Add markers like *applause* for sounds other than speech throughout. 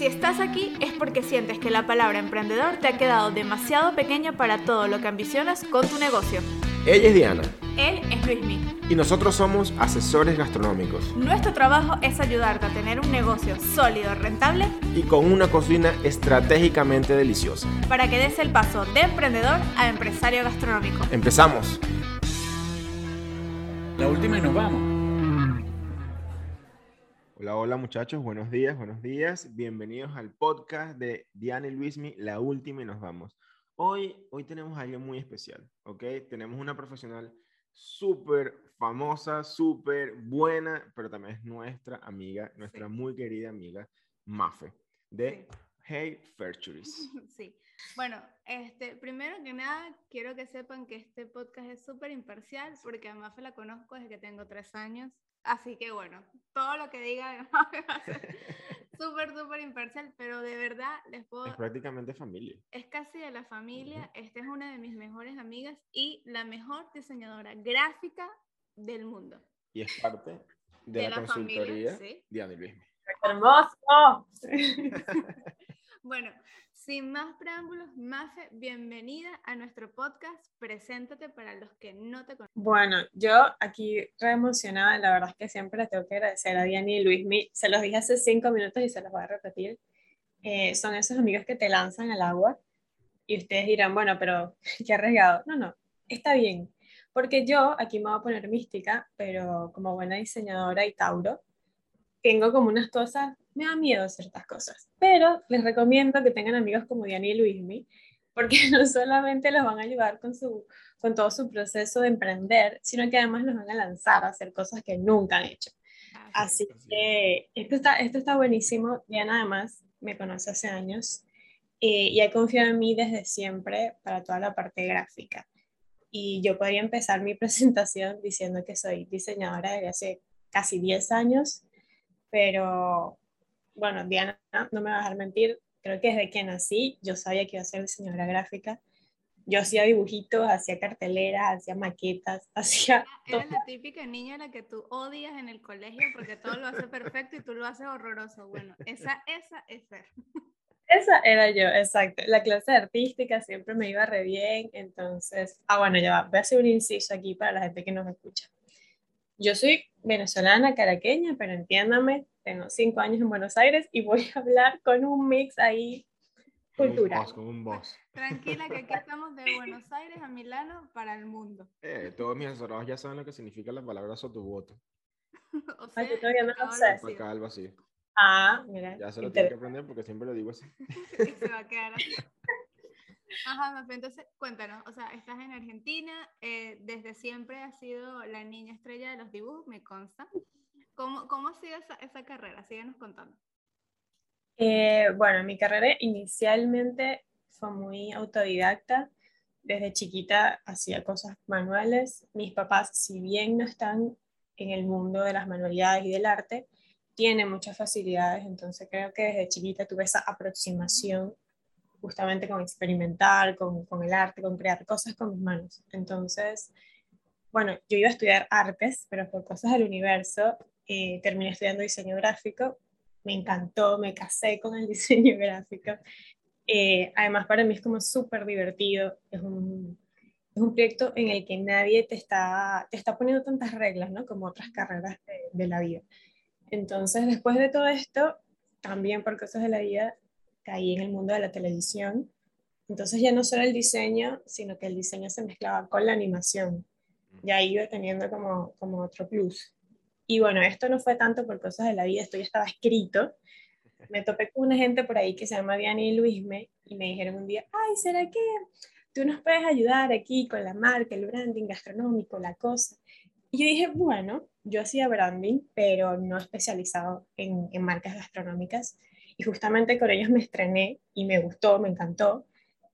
Si estás aquí es porque sientes que la palabra emprendedor te ha quedado demasiado pequeña para todo lo que ambicionas con tu negocio. Ella es Diana. Él es Luismi. Y nosotros somos asesores gastronómicos. Nuestro trabajo es ayudarte a tener un negocio sólido, rentable y con una cocina estratégicamente deliciosa. Para que des el paso de emprendedor a empresario gastronómico. Empezamos. La última y nos vamos. Hola, hola muchachos, buenos días, buenos días. Bienvenidos al podcast de Diana y Luismi, la última y nos vamos. Hoy, hoy tenemos a alguien muy especial, ¿ok? Tenemos una profesional súper famosa, súper buena, pero también es nuestra amiga, nuestra muy querida amiga, Mafe, de Hey Ferturis. *laughs* Sí. Bueno, este, primero que nada, quiero que sepan que este podcast es súper imparcial porque a Mafe la conozco desde que tengo tres años. Así que bueno, todo lo que diga *laughs* va a ser *laughs* súper, súper imparcial, pero de verdad les puedo... Es prácticamente familia. Es casi de la familia. Esta es una de mis mejores amigas y la mejor diseñadora gráfica del mundo. Y es parte *laughs* de, la, consultoría de Diana Luis. ¡Hermoso! bueno, sin más preámbulos, Mafe, bienvenida a nuestro podcast. Preséntate para los que no te conocen. Bueno, yo aquí re emocionada, la verdad es que siempre les tengo que agradecer a Diana y Luismi. Se los dije hace cinco minutos y se los voy a repetir. Eh, son esos amigos que te lanzan al agua y ustedes dirán, bueno, pero *laughs* qué arriesgado. No, no, está bien. Porque yo aquí me voy a poner mística, pero como buena diseñadora y Tauro, tengo como unas cosas me da miedo ciertas cosas. Pero les recomiendo que tengan amigos como Diana y Luismi, porque *laughs* no solamente los van a ayudar con, su, con todo su proceso de emprender, sino que además los van a lanzar a hacer cosas que nunca han hecho. Así que esto está, esto está buenísimo. Diana además me conoce hace años eh, y ha confiado en mí desde siempre para toda la parte gráfica. Y yo podría empezar mi *laughs* presentación diciendo que soy diseñadora desde hace casi 10 años, pero bueno, Diana no me va a dejar mentir, creo que desde que nací yo sabía que iba a ser diseñadora gráfica. Yo hacía dibujitos, hacía carteleras, hacía maquetas, *laughs* hacía... Eres la típica niña a la que tú odias en el colegio porque todo lo hace perfecto y tú lo haces horroroso. Bueno, esa, esa es Fer. Esa era yo, exacto. La clase artística siempre me iba re bien, entonces... Ah, bueno, ya va. Voy a hacer un inciso aquí para la gente que nos escucha. Yo soy venezolana, caraqueña, pero entiéndame, tengo cinco años en Buenos Aires y voy a hablar con un mix ahí cultural. Con un boss, Tranquila, que aquí estamos de Buenos Aires a Milano para el mundo. Eh, todos mis asesorados ya saben lo que significa la palabra sotoboto. *laughs* o sea, yo todavía no lo sé. Acá algo así. Ah, mira. Ya se lo tengo que aprender porque siempre lo digo así. *laughs* se va a quedar así. *laughs* Ajá, entonces cuéntanos, o sea, estás en Argentina, eh, desde siempre has sido la niña estrella de los dibujos, me consta. ¿Cómo, cómo ha sido esa, esa carrera? Síguenos contando. Eh, bueno, mi carrera inicialmente fue muy autodidacta. Desde chiquita hacía cosas manuales. Mis papás, si bien no están en el mundo de las manualidades y del arte, tienen muchas facilidades, entonces creo que desde chiquita tuve esa aproximación justamente con experimentar, con, con, el arte, con crear cosas con mis manos. Entonces, bueno, yo iba a estudiar artes, pero por cosas del universo eh, terminé estudiando diseño gráfico. Me encantó, me casé con el *laughs* diseño gráfico. Eh, además, para mí es como súper divertido. Es un, es un proyecto en el que nadie te está, te está poniendo tantas reglas, ¿no? Como otras carreras de, de la vida. Entonces, después de todo esto, también por cosas de la vida, caí en el mundo de la televisión. Entonces ya no solo el diseño, sino que el diseño se mezclaba con la animación. Ya iba teniendo como, como otro plus. Y bueno, esto no fue tanto por cosas de la vida, esto ya estaba escrito. *laughs* Me topé con una gente por ahí que se llama Diana y Luisme y me dijeron un día, ay, ¿será que tú nos puedes ayudar aquí con la marca, el branding gastronómico, la cosa? Y yo dije, bueno, yo hacía branding, pero no especializado en, en marcas gastronómicas y justamente con ellos me estrené y me gustó, me encantó.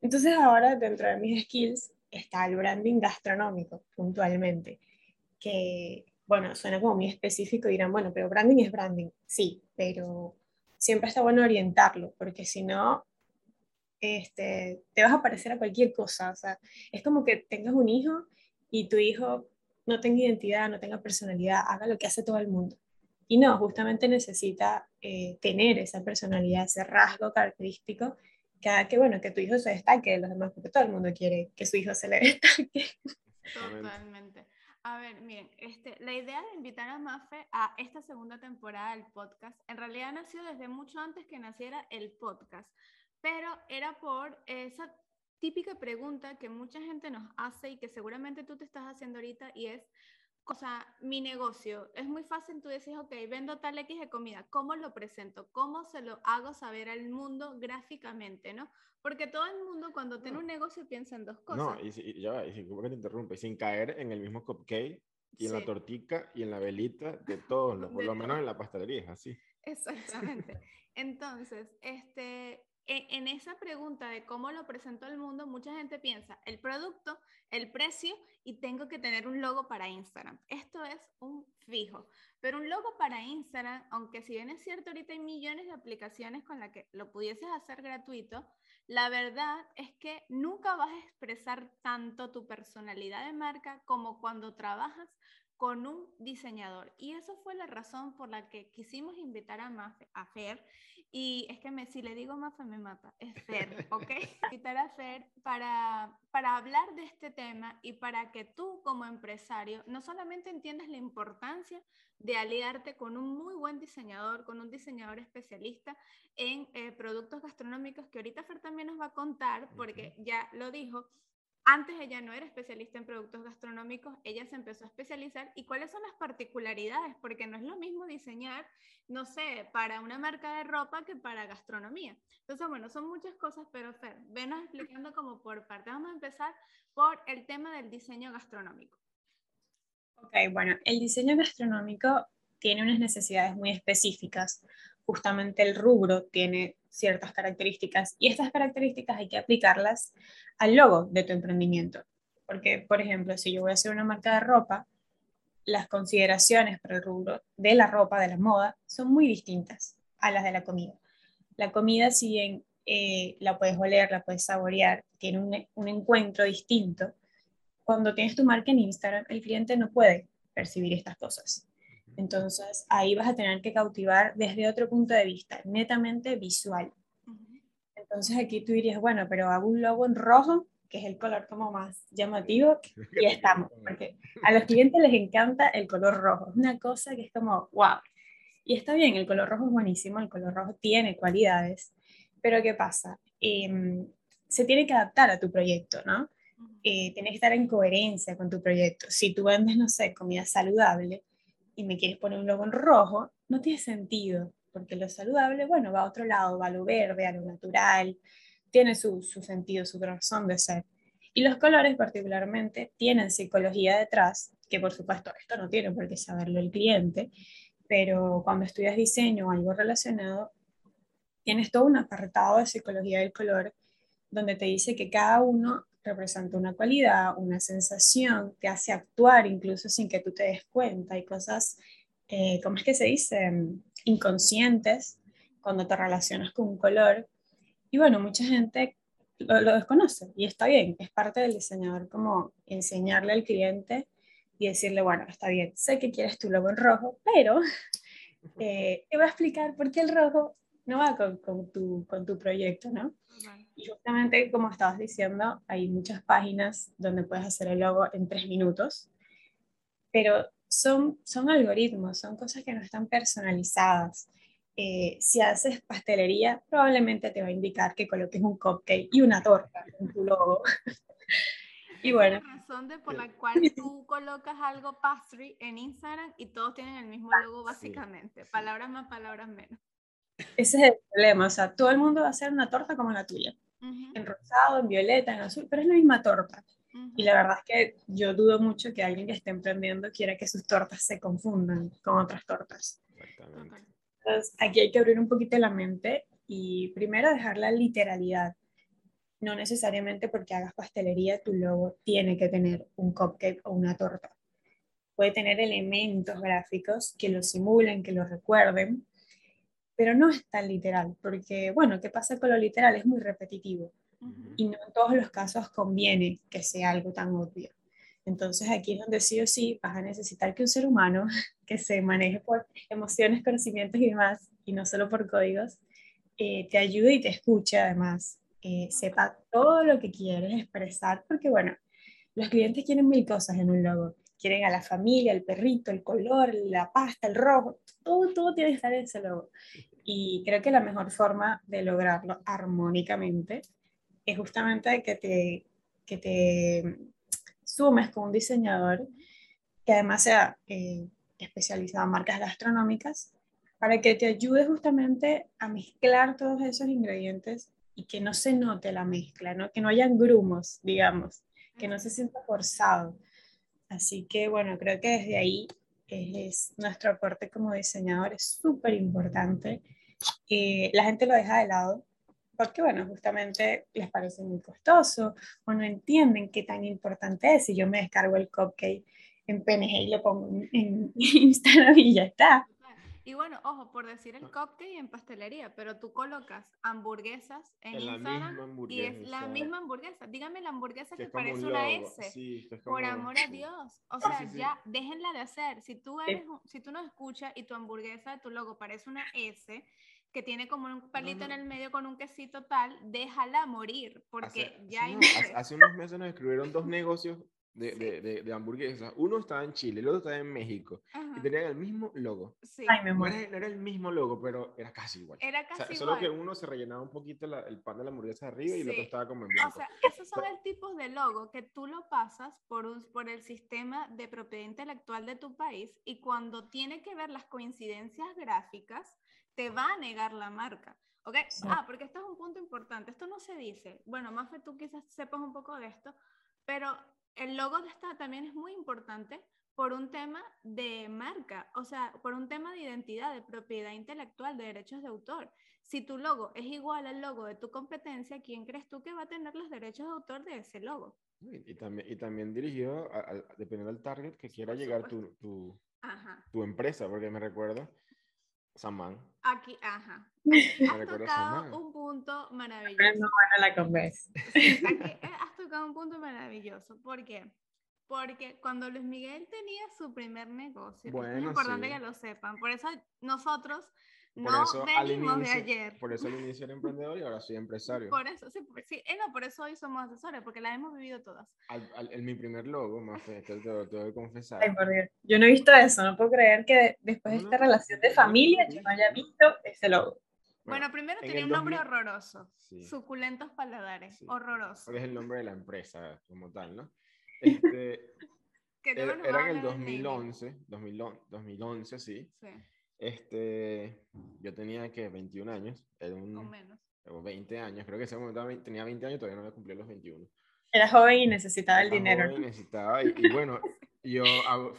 Entonces ahora dentro de mis skills está el branding gastronómico puntualmente, que bueno, suena como muy específico y dirán, bueno, pero branding es branding, sí, pero siempre está bueno orientarlo, porque si no, este, te vas a parecer a cualquier cosa, o sea, es como que tengas un hijo y tu hijo no tenga identidad, no tenga personalidad, haga lo que hace todo el mundo. Y no, justamente necesita eh, tener esa personalidad, ese rasgo característico que haga que, bueno, que tu hijo se destaque de los demás, porque todo el mundo quiere que su hijo se le *laughs* destaque. Totalmente. A ver, miren, este, la idea de invitar a Mafe a esta segunda temporada del podcast, en realidad nació desde mucho antes que naciera el podcast, pero era por esa típica pregunta que mucha gente nos hace y que seguramente tú te estás haciendo ahorita y es, o sea, mi negocio, es muy fácil, tú dices, ok, vendo tal X de comida, ¿cómo lo presento? ¿Cómo se lo hago saber al mundo gráficamente, no? Porque todo el mundo cuando tiene un negocio piensa en dos cosas. No, y, si, ya, y si, que te interrumpe, sin caer en el mismo cupcake y en la tortica y en la velita de todos, por lo menos en la pastelería, es así. Exactamente. *laughs* Entonces, este, en esa pregunta de cómo lo presento al mundo, mucha gente piensa el producto, el precio y tengo que tener un logo para Instagram. Esto es un fijo. Pero un logo para Instagram, aunque si bien es cierto, ahorita hay millones de aplicaciones con las que lo pudieses hacer gratuito, la verdad es que nunca vas a expresar tanto tu personalidad de marca como cuando trabajas con un diseñador. Y eso fue la razón por la que quisimos invitar a, Mafe, a Fer. Y es que me, si le digo Mafe me mata, es Fer, *laughs* ¿ok? invitar a Fer para, para hablar de este tema y para que tú como empresario no solamente entiendas la importancia de aliarte con un muy buen diseñador, con un diseñador especialista en eh, productos gastronómicos, que ahorita Fer también nos va a contar, porque ya lo dijo, antes ella no era especialista en productos gastronómicos, ella se empezó a especializar. ¿Y cuáles son las particularidades? Porque no es lo mismo diseñar, no sé, para una marca de ropa que para gastronomía. Entonces, bueno, son muchas cosas, pero Fer, venos explicando como por parte. Vamos a empezar por el tema del diseño gastronómico. Ok, bueno, el diseño gastronómico tiene unas necesidades muy específicas. Justamente el rubro tiene ciertas características y estas características hay que aplicarlas al logo de tu emprendimiento. Porque, por ejemplo, si yo voy a hacer una marca de ropa, las consideraciones para el rubro de la ropa, de la moda, son muy distintas a las de la comida. La comida, si bien eh, la puedes oler, la puedes saborear, tiene un, un encuentro distinto, cuando tienes tu marca en Instagram, el cliente no puede percibir estas cosas. Entonces, ahí vas a tener que cautivar desde otro punto de vista, netamente visual. Entonces, aquí tú dirías, bueno, pero hago un logo en rojo, que es el color como más llamativo, *laughs* y estamos, porque a los clientes les encanta el color rojo. Es una cosa que es como, wow. Y está bien, el color rojo es buenísimo, el color rojo tiene cualidades, pero ¿qué pasa? Em, se tiene que adaptar a tu proyecto, ¿no? Eh, tienes que estar en coherencia con tu proyecto. Si tú vendes, no sé, comida saludable, y me quieres poner un logo en rojo, no tiene sentido, porque lo saludable, bueno, va a otro lado, va a lo verde, a lo natural, tiene su, su sentido, su razón de ser. Y los colores particularmente tienen psicología detrás, que por supuesto esto no tiene por qué saberlo el cliente, pero cuando estudias diseño o algo relacionado, tienes todo un apartado de psicología del color donde te dice que cada uno representa una cualidad, una sensación, te hace actuar incluso sin que tú te des cuenta. Hay cosas, eh, ¿cómo es que se dice? Inconscientes cuando te relacionas con un color. Y bueno, mucha gente lo, lo, desconoce y está bien, es parte del diseñador como enseñarle al cliente y decirle, bueno, está bien, sé que quieres tu logo en rojo, pero eh, te voy a explicar por qué el rojo no va con, con, tu, con tu proyecto, ¿no? Y justamente como estabas diciendo, hay muchas páginas donde puedes hacer el logo en tres minutos, pero son, son algoritmos, son cosas que no están personalizadas. Eh, si haces pastelería, probablemente te va a indicar que coloques un cupcake y una torta en tu logo. *laughs* y bueno. La razón de por la cual tú colocas algo pastry en Instagram y todos tienen el mismo logo básicamente. Palabras más, palabras menos. Ese es el problema, o sea, todo el mundo va a hacer una torta como la tuya, en rosado, en violeta, en azul, pero es la misma torta. Y la verdad es que yo dudo mucho que alguien que esté emprendiendo quiera que sus tortas se confundan con otras tortas. Entonces, aquí hay que abrir un poquito la mente y primero dejar la literalidad. No necesariamente porque hagas pastelería tu logo tiene que tener un cupcake o una torta. Puede tener elementos gráficos que lo simulen, que lo recuerden, pero no es tan literal, porque, bueno, ¿qué pasa con lo literal? Es muy repetitivo y no en todos los casos conviene que sea algo tan obvio. Entonces aquí es donde sí o sí vas a necesitar que un ser humano *laughs* que se maneje por emociones, conocimientos y demás, y no solo por códigos, eh, te ayude y te escuche además, eh, sepa todo lo que quieres expresar, porque bueno, los clientes quieren mil cosas en un logo. Quieren a la familia, el perrito, el color, la pasta, el rojo, todo, todo tiene que estar en ese logo. Y creo que la mejor forma de lograrlo armónicamente es justamente que te, que te sumes con un diseñador que además sea eh, especializado en marcas gastronómicas para que te ayude justamente a mezclar todos esos ingredientes y que no se note la mezcla, ¿no? que no hayan grumos, digamos, que no se sienta forzado. Así que bueno, creo que desde ahí es, nuestro aporte como diseñador es súper importante. Eh, la gente lo deja de lado porque bueno, justamente les parece muy costoso o no entienden qué tan importante es si yo me descargo el cupcake en PNG y lo pongo en *laughs* Instagram y ya está. Y bueno, ojo, por decir el ah. cupcake en pastelería, pero tú colocas hamburguesas en, Instagram y es la misma hamburguesa. Dígame la hamburguesa que, parece una S. por amor *laughs* a Dios. O sea, ya déjenla de hacer. Si tú eres, si tú no escuchas y tu hamburguesa de tu logo parece una S, que tiene como un palito en el medio con un quesito tal, déjala morir, porque ya hay... *laughs* hace, unos meses nos escribieron dos negocios de, de, de, hamburguesas. Uno estaba en Chile, el otro estaba en México. Y tenían el mismo logo. Sí. no, era, el mismo logo, pero era casi igual. Era casi Solo que uno se rellenaba un poquito el pan de la hamburguesa arriba y el otro estaba como en blanco. O sea, esos son el tipo de logo que tú lo pasas por, un, por el sistema de propiedad intelectual de tu país y cuando tiene que ver las coincidencias gráficas, te va a negar la marca. ¿Ok? Ah, porque esto es un punto importante. Esto no se dice. Bueno, Mafe, tú quizás sepas un poco de esto, pero el logo de esta también es muy importante por un tema de marca, o sea, por un tema de identidad, de propiedad intelectual, de derechos de autor. Si tu logo es igual al logo de tu competencia, ¿quién crees tú que va a tener los derechos de autor de ese logo? Y, también, y también dirigido, a, dependiendo del target que quiera llegar tu, tu, tu, empresa, porque me recuerda Samán. Aquí, ajá. Has tocado un punto maravilloso. No, bueno, la convence. aquí, eh, tocado un punto maravilloso. ¿Por qué? Porque cuando Luis Miguel tenía su primer negocio, es importante que lo sepan. Por eso nosotros no eso, venimos de ayer. Por eso al inicio era emprendedor y ahora soy empresario. Por eso, sí, sí eh, no, por eso hoy somos asesores, porque la hemos vivido todas. en mi primer logo, más te, te, te, voy a confesar. Ay, por Dios. Yo no he visto eso, no puedo creer que después de esta relación de familia yo no haya visto ese logo. Bueno, primero tenía un nombre horroroso. Suculentos paladares. Horroroso. es el nombre de la empresa como tal, ¿no? *laughs* Este, era, era, en el 2011, 2011, 2011, sí. Sí este, yo tenía que 21 años. Era un, o menos. O 20 años, creo que ese momento tenía 20 años, todavía no había cumplido los 21. Era joven y necesitaba el dinero. Joven y necesitaba, y, bueno, *laughs* yo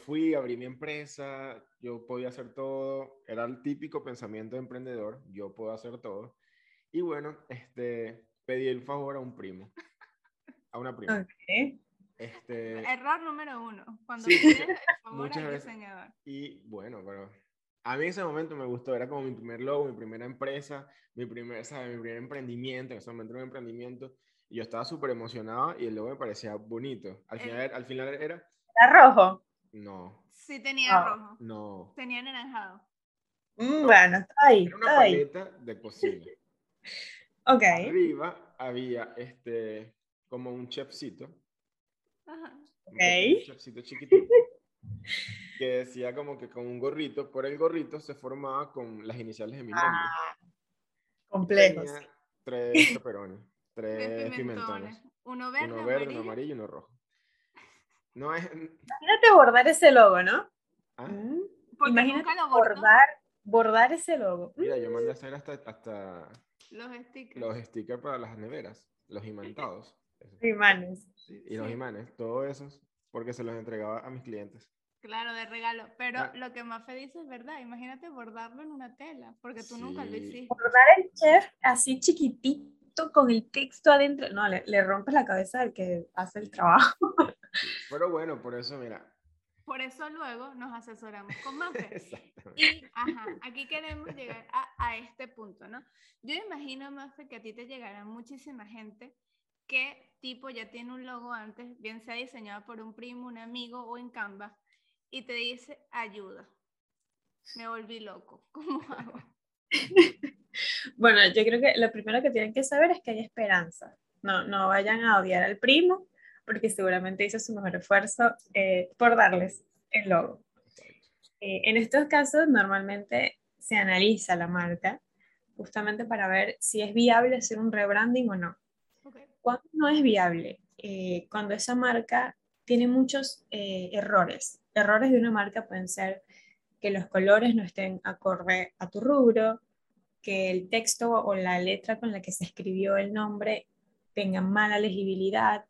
fui, abrí mi empresa, yo podía hacer todo, era el típico pensamiento de emprendedor, yo puedo hacer todo. Y bueno, este, pedí el favor a un primo, a una prima. Okay. Este, Error número uno, cuando sí, el favor al diseñador. Y bueno, pero a mí en ese momento me gustó, era como mi primer logo, mi primera empresa, mi primer, ¿sabes? mi primer emprendimiento, en ese momento era un emprendimiento, y yo estaba súper emocionado y el logo me parecía bonito. Al final, al final era... ¿Era rojo? No. Sí tenía ah. rojo. No. Tenía anaranjado. Mm, bueno, está ahí. Era una paleta de cocina. *laughs* ok. Arriba había este, como un chefcito. Ajá. Ok. Un chefcito chiquitito *laughs* que decía como que con un gorrito, por el gorrito se formaba con las iniciales de mi nombre. Ah, complejos. tres peperones, *laughs* tres pimentones. Uno verde, uno, verde amarillo. uno amarillo y uno rojo. No es... Imagínate bordar ese logo, ¿no? ¿Ah? Mm. Imagínate bordar, bordar ese logo. Mira, yo mandé a hacer hasta, hasta los stickers. Los stickers para las neveras, los imantados. Imanes. y los imanes, todos esos porque se los entregaba a mis clientes. Claro, de regalo. Pero ah. lo que Mafe dice es verdad. Imagínate bordarlo en una tela, porque tú nunca lo hiciste. Bordar el chef así chiquitito con el texto adentro. No, le, le rompes la cabeza al que hace el trabajo. *laughs* Pero bueno, por eso, mira. Por eso luego nos asesoramos con *laughs* Mafe. y, ajá, aquí queremos llegar a, a este punto, ¿no? Yo imagino, Mafe, que a ti te llegará muchísima gente qué tipo ya tiene un logo antes, bien sea diseñado por un primo, un amigo o en Canva, y te dice ayuda. Me volví loco. *laughs* ¿Cómo hago? bueno, yo creo que lo primero que tienen que saber es que hay esperanza. No, no vayan a odiar al primo, porque seguramente hizo su mejor esfuerzo eh, por darles el logo. Eh, en estos casos, normalmente se analiza la marca justamente para ver si es viable hacer un rebranding o no. ¿Cuándo no es viable? Eh, cuando esa marca tiene muchos errores. Errores de una marca pueden ser que los colores no estén acorde a tu rubro, que el texto o la letra con la que se escribió el nombre tenga mala legibilidad,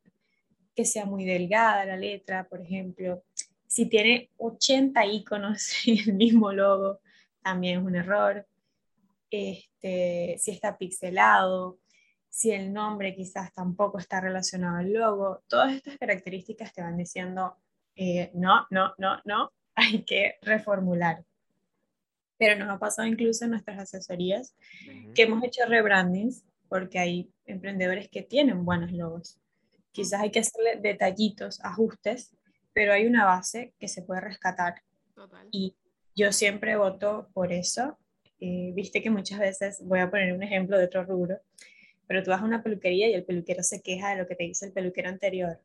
que sea muy delgada la letra, por ejemplo. Si tiene 80 iconos *laughs* en el mismo logo, también es un error. Este, si está pixelado, si el nombre quizás tampoco está relacionado al logo, todas estas características te van diciendo, eh, no, no, no, no, *laughs* hay que reformular. Pero nos ha pasado incluso en nuestras asesorías que hemos hecho rebrandings porque hay emprendedores que tienen buenos logos. Quizás hay que hacerle detallitos, ajustes, pero hay una base que se puede rescatar. Y yo siempre voto por eso. Eh, viste que muchas veces, voy a poner un ejemplo de otro rubro, pero tú vas a una peluquería y el peluquero se queja de lo que te dice el peluquero anterior.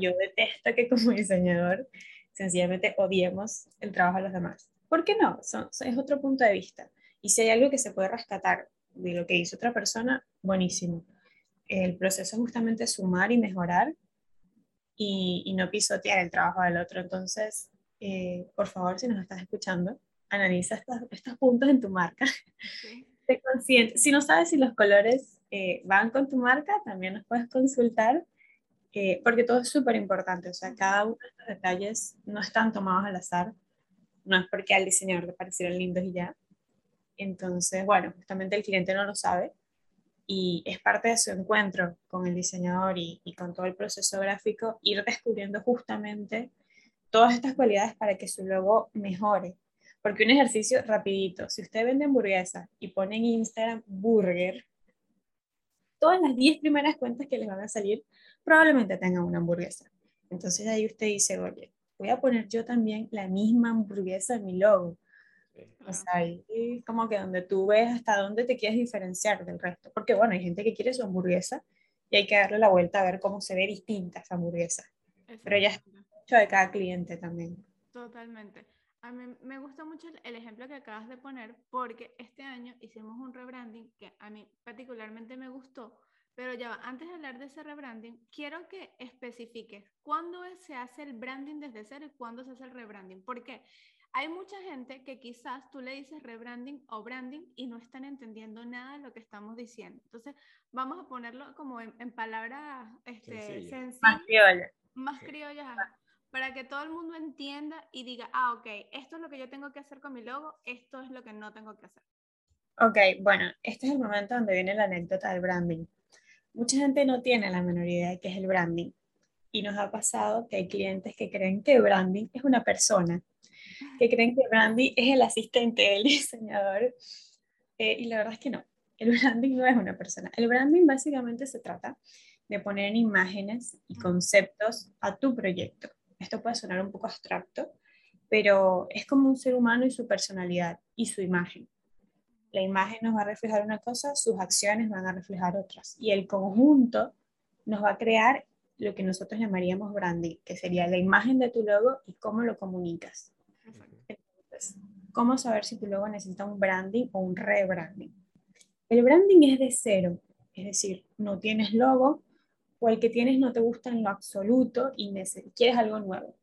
Yo detesto que como diseñador sencillamente odiemos el trabajo de los demás. ¿Por qué no? es otro punto de vista. Y si hay algo que se puede rescatar de lo que hizo otra persona, buenísimo. El proceso es justamente sumar y mejorar y, no pisotear el trabajo del otro. Entonces, eh, por favor, si nos estás escuchando, analiza estos, estos puntos en tu marca. consciente. Si no sabes si los colores eh, van con tu marca, también nos puedes consultar eh, porque todo es súper importante, o sea, cada uno de estos detalles no están tomados al azar, no es porque al diseñador le parecieron lindos y ya. Entonces, bueno, justamente el cliente no lo sabe y es parte de su encuentro con el diseñador y, con todo el proceso gráfico ir descubriendo justamente todas estas cualidades para que su logo mejore. Porque un ejercicio rapidito, si usted vende hamburguesa y pone en Instagram burger, todas las 10 primeras cuentas que les van a salir probablemente tengan una hamburguesa. Entonces ahí usted dice, oye, voy a poner yo también la misma hamburguesa en mi logo. O sea, ahí como que donde tú ves hasta dónde te quieres diferenciar del resto. Porque bueno, hay gente que quiere su hamburguesa y hay que darle la vuelta a ver cómo se ve distinta esa hamburguesa. Pero ya es mucho de cada cliente también. Totalmente. A mí me gusta mucho el ejemplo que acabas de poner porque este año hicimos un rebranding que a mí particularmente me gustó, pero ya antes de hablar de ese rebranding, quiero que especifiques cuándo se hace el branding desde cero y cuándo se hace el rebranding. Porque hay mucha gente que quizás tú le dices rebranding o branding y no están entendiendo nada de lo que estamos diciendo. Entonces, vamos a ponerlo como en, palabras este, sencillas. Más criollas. Más criollas para que todo el mundo entienda y diga, ah, ok, esto es lo que yo tengo que hacer con mi logo, esto es lo que no tengo que hacer. Ok, bueno, este es el momento donde viene la anécdota del branding. Mucha gente no tiene la menor idea de qué es el branding y nos ha pasado que hay clientes que creen que branding es una persona, que creen que branding es el asistente del diseñador eh, y la verdad es que no, el branding no es una persona. El branding básicamente se trata de poner imágenes y conceptos a tu proyecto esto puede sonar un poco abstracto, pero es como un ser humano y su personalidad y su imagen. La imagen nos va a reflejar una cosa, sus acciones van a reflejar otras. Y el conjunto nos va a crear lo que nosotros llamaríamos branding, que sería la imagen de tu logo y cómo lo comunicas. Entonces, ¿cómo saber si tu logo necesita un branding o un rebranding? El branding es de cero, es decir, no tienes logo, o el que tienes no te gusta en lo absoluto y quieres algo nuevo.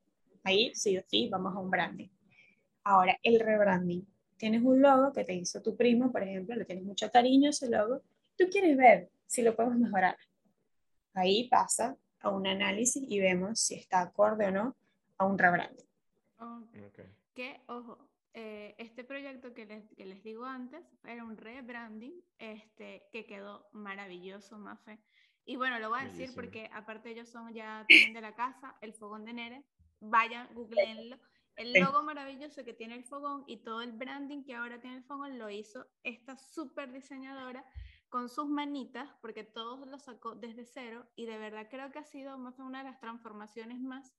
Ahí sí o sí vamos a un branding. Ahora, el rebranding. Tienes un logo que te hizo tu primo, por ejemplo, le tienes mucho cariño ese logo, tú quieres ver si lo podemos mejorar. Ahí pasa a un análisis y vemos si está acorde o no a un rebranding. Que, ojo, eh, este proyecto que les, que les, digo antes era un rebranding este, que quedó maravilloso, Mafe. Y bueno, lo voy a decir porque aparte ellos son ya también de la casa, el fogón de Nere. Vayan, googleenlo. El logo maravilloso que tiene el fogón y todo el branding que ahora tiene el fogón lo hizo esta súper diseñadora con sus manitas, porque todos lo sacó desde cero y de verdad creo que ha sido más una de las transformaciones más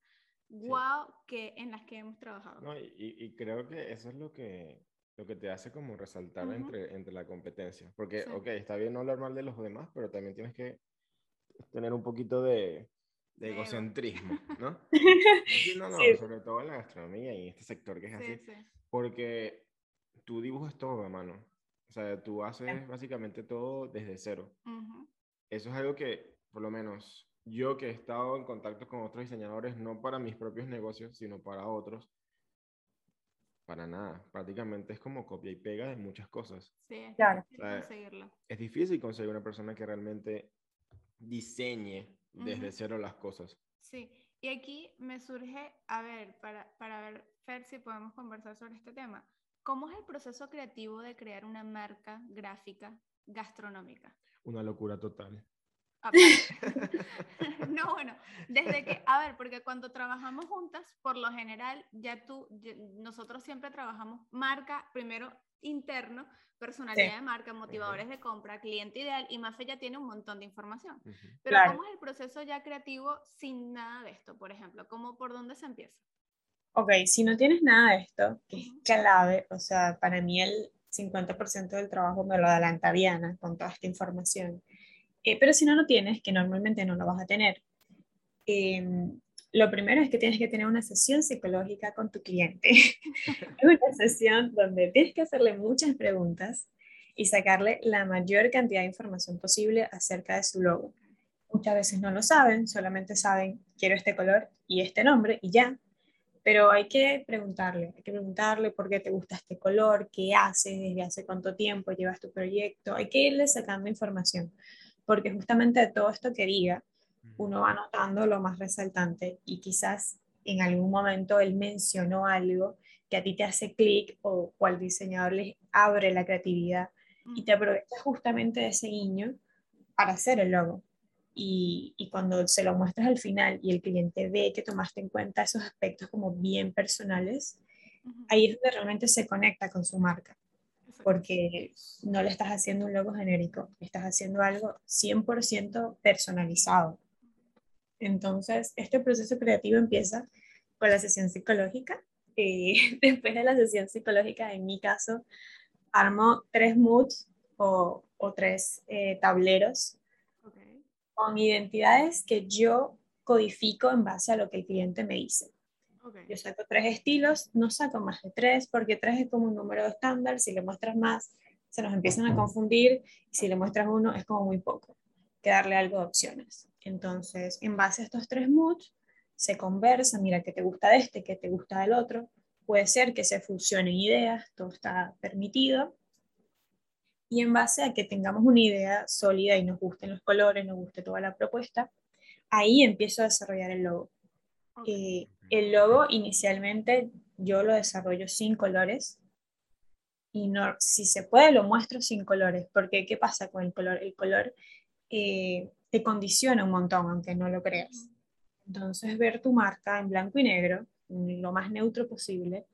guau que en las que hemos trabajado. No, y, y, creo que eso es lo que, lo que te hace como resaltar entre, entre la competencia. Porque, ok, está bien no hablar mal de los demás, pero también tienes que tener un poquito de, de egocentrismo, ¿no? *laughs* no, no, sobre todo en la gastronomía y en este sector que es así. Porque tú dibujas todo a mano. O sea, tú haces básicamente todo desde cero. Eso es algo que, por lo menos, yo que he estado en contacto con otros diseñadores, no para mis propios negocios, sino para otros, para nada. Prácticamente es como copia y pega de muchas cosas. Sí, es claro. conseguirlo. Es difícil conseguir una persona que realmente diseñe desde cero las cosas. Sí, y aquí me surge, a ver, para, para ver, Fer, si podemos conversar sobre este tema. ¿Cómo es el proceso creativo de crear una marca gráfica gastronómica? Una locura total. *laughs* no, bueno, desde que, a ver, porque cuando trabajamos juntas, por lo general, ya tú, nosotros siempre trabajamos marca, primero interno, personalidad de marca, motivadores de compra, cliente ideal, y Mafe ya tiene un montón de información. Pero ¿cómo es el proceso ya creativo sin nada de esto, por ejemplo? ¿Cómo, por dónde se empieza? ok, si no tienes nada de esto, que es clave, o sea, para mí el 50% del trabajo me lo adelanta Diana con toda esta información, eh, pero si no lo tienes, que normalmente no lo vas a tener, em, lo primero es que tienes que tener una sesión psicológica con tu cliente. *laughs* es una sesión donde tienes que hacerle muchas preguntas y sacarle la mayor cantidad de información posible acerca de su logo. Muchas veces no lo saben, solamente saben quiero este color y este nombre y ya, pero hay que preguntarle, hay que preguntarle por qué te gusta este color, qué haces, desde hace cuánto tiempo llevas tu proyecto, hay que irle sacando información, porque justamente de todo esto que diga, uno va notando lo más resaltante y quizás en algún momento él mencionó algo que a ti te hace clic o, o al diseñador le abre la creatividad y te aprovechas justamente de ese guiño para hacer el logo. Y, y, cuando se lo muestras al final y el cliente ve que tomaste en cuenta esos aspectos como bien personales, ahí es donde realmente se conecta con su marca, porque no le estás haciendo un logo genérico, estás haciendo algo 100% personalizado. Entonces, este proceso creativo empieza con la sesión psicológica. y *laughs* después de la sesión psicológica, en mi caso, armo tres moods o, o tres eh, tableros con identidades que yo codifico en base a lo que el cliente me dice. Yo saco tres estilos, no saco más de tres, porque tres es como un número estándar, si le muestras más, se nos empiezan a confundir, y si le muestras uno es como muy poco, que darle algo de opciones. Entonces, en base a estos tres moods, se conversa, mira qué te gusta de este, qué te gusta del otro, puede ser que se fusionen ideas, todo está permitido, y en base a que tengamos una idea sólida y nos gusten los colores, nos guste toda la propuesta, ahí empiezo a desarrollar el logo. Eh, el logo inicialmente yo lo desarrollo sin colores y no, si se puede lo muestro sin colores, porque ¿qué pasa con el color? El color eh, te condiciona un montón, aunque no lo creas. Entonces ver tu marca en blanco y negro, lo más neutro posible,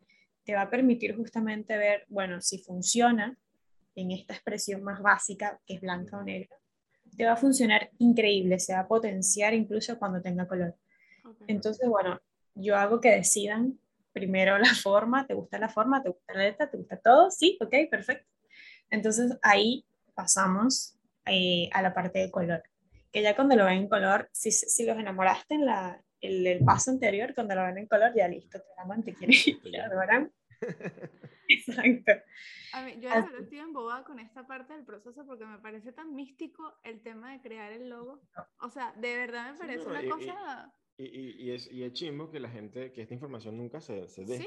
te va a permitir justamente ver, bueno, si funciona en esta expresión más básica, que es blanca o negra, te va a funcionar increíble, se va a potenciar incluso cuando tenga color. Entonces, bueno, yo hago que decidan primero la *laughs* forma, ¿te gusta la forma? ¿Te gusta la letra? ¿Te gusta todo? Sí, ok, perfecto. Entonces ahí pasamos eh, a la parte de color, que ya cuando lo ven en color, si, si los enamoraste en la, el, paso anterior, cuando lo ven en color, ya listo, te aman, te quieren, te adoran. *laughs* Exacto. A mí, yo estoy embobada con esta parte del proceso porque me parece tan místico el tema de crear el logo. O sea, de verdad me parece una cosa... Y, y, y, es, y es chimbo que la gente, que esta información nunca se, se dé.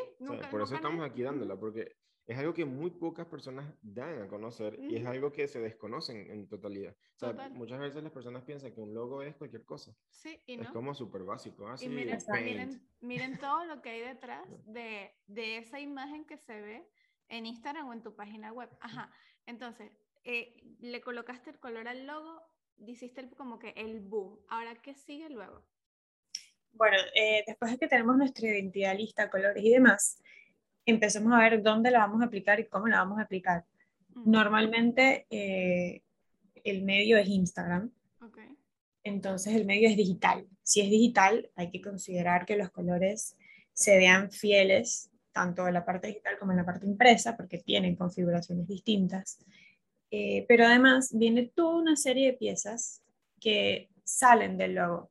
por eso estamos aquí dándola, porque es algo que muy pocas personas dan a conocer y es algo que se desconocen en totalidad. O sea, muchas veces las personas piensan que un logo es cualquier cosa. Sí, y no. Es como súper básico. Así, y miren, miren, miren, todo lo que hay detrás *laughs* de, de, esa imagen que se ve en Instagram o en tu página web. Ajá. Entonces, eh, le colocaste el color al logo, hiciste como que el boom. Ahora, ¿qué sigue luego? Bueno, eh, después de que tenemos nuestra identidad lista, colores y demás, empecemos a ver dónde la vamos a aplicar y cómo la vamos a aplicar. Normalmente, eh, el medio es Instagram. Okay. Entonces el medio es digital. Si es digital, hay que considerar que los colores se vean fieles tanto en la parte digital como en la parte impresa, porque tienen configuraciones distintas. Eh, pero además viene toda una serie de piezas que salen del logo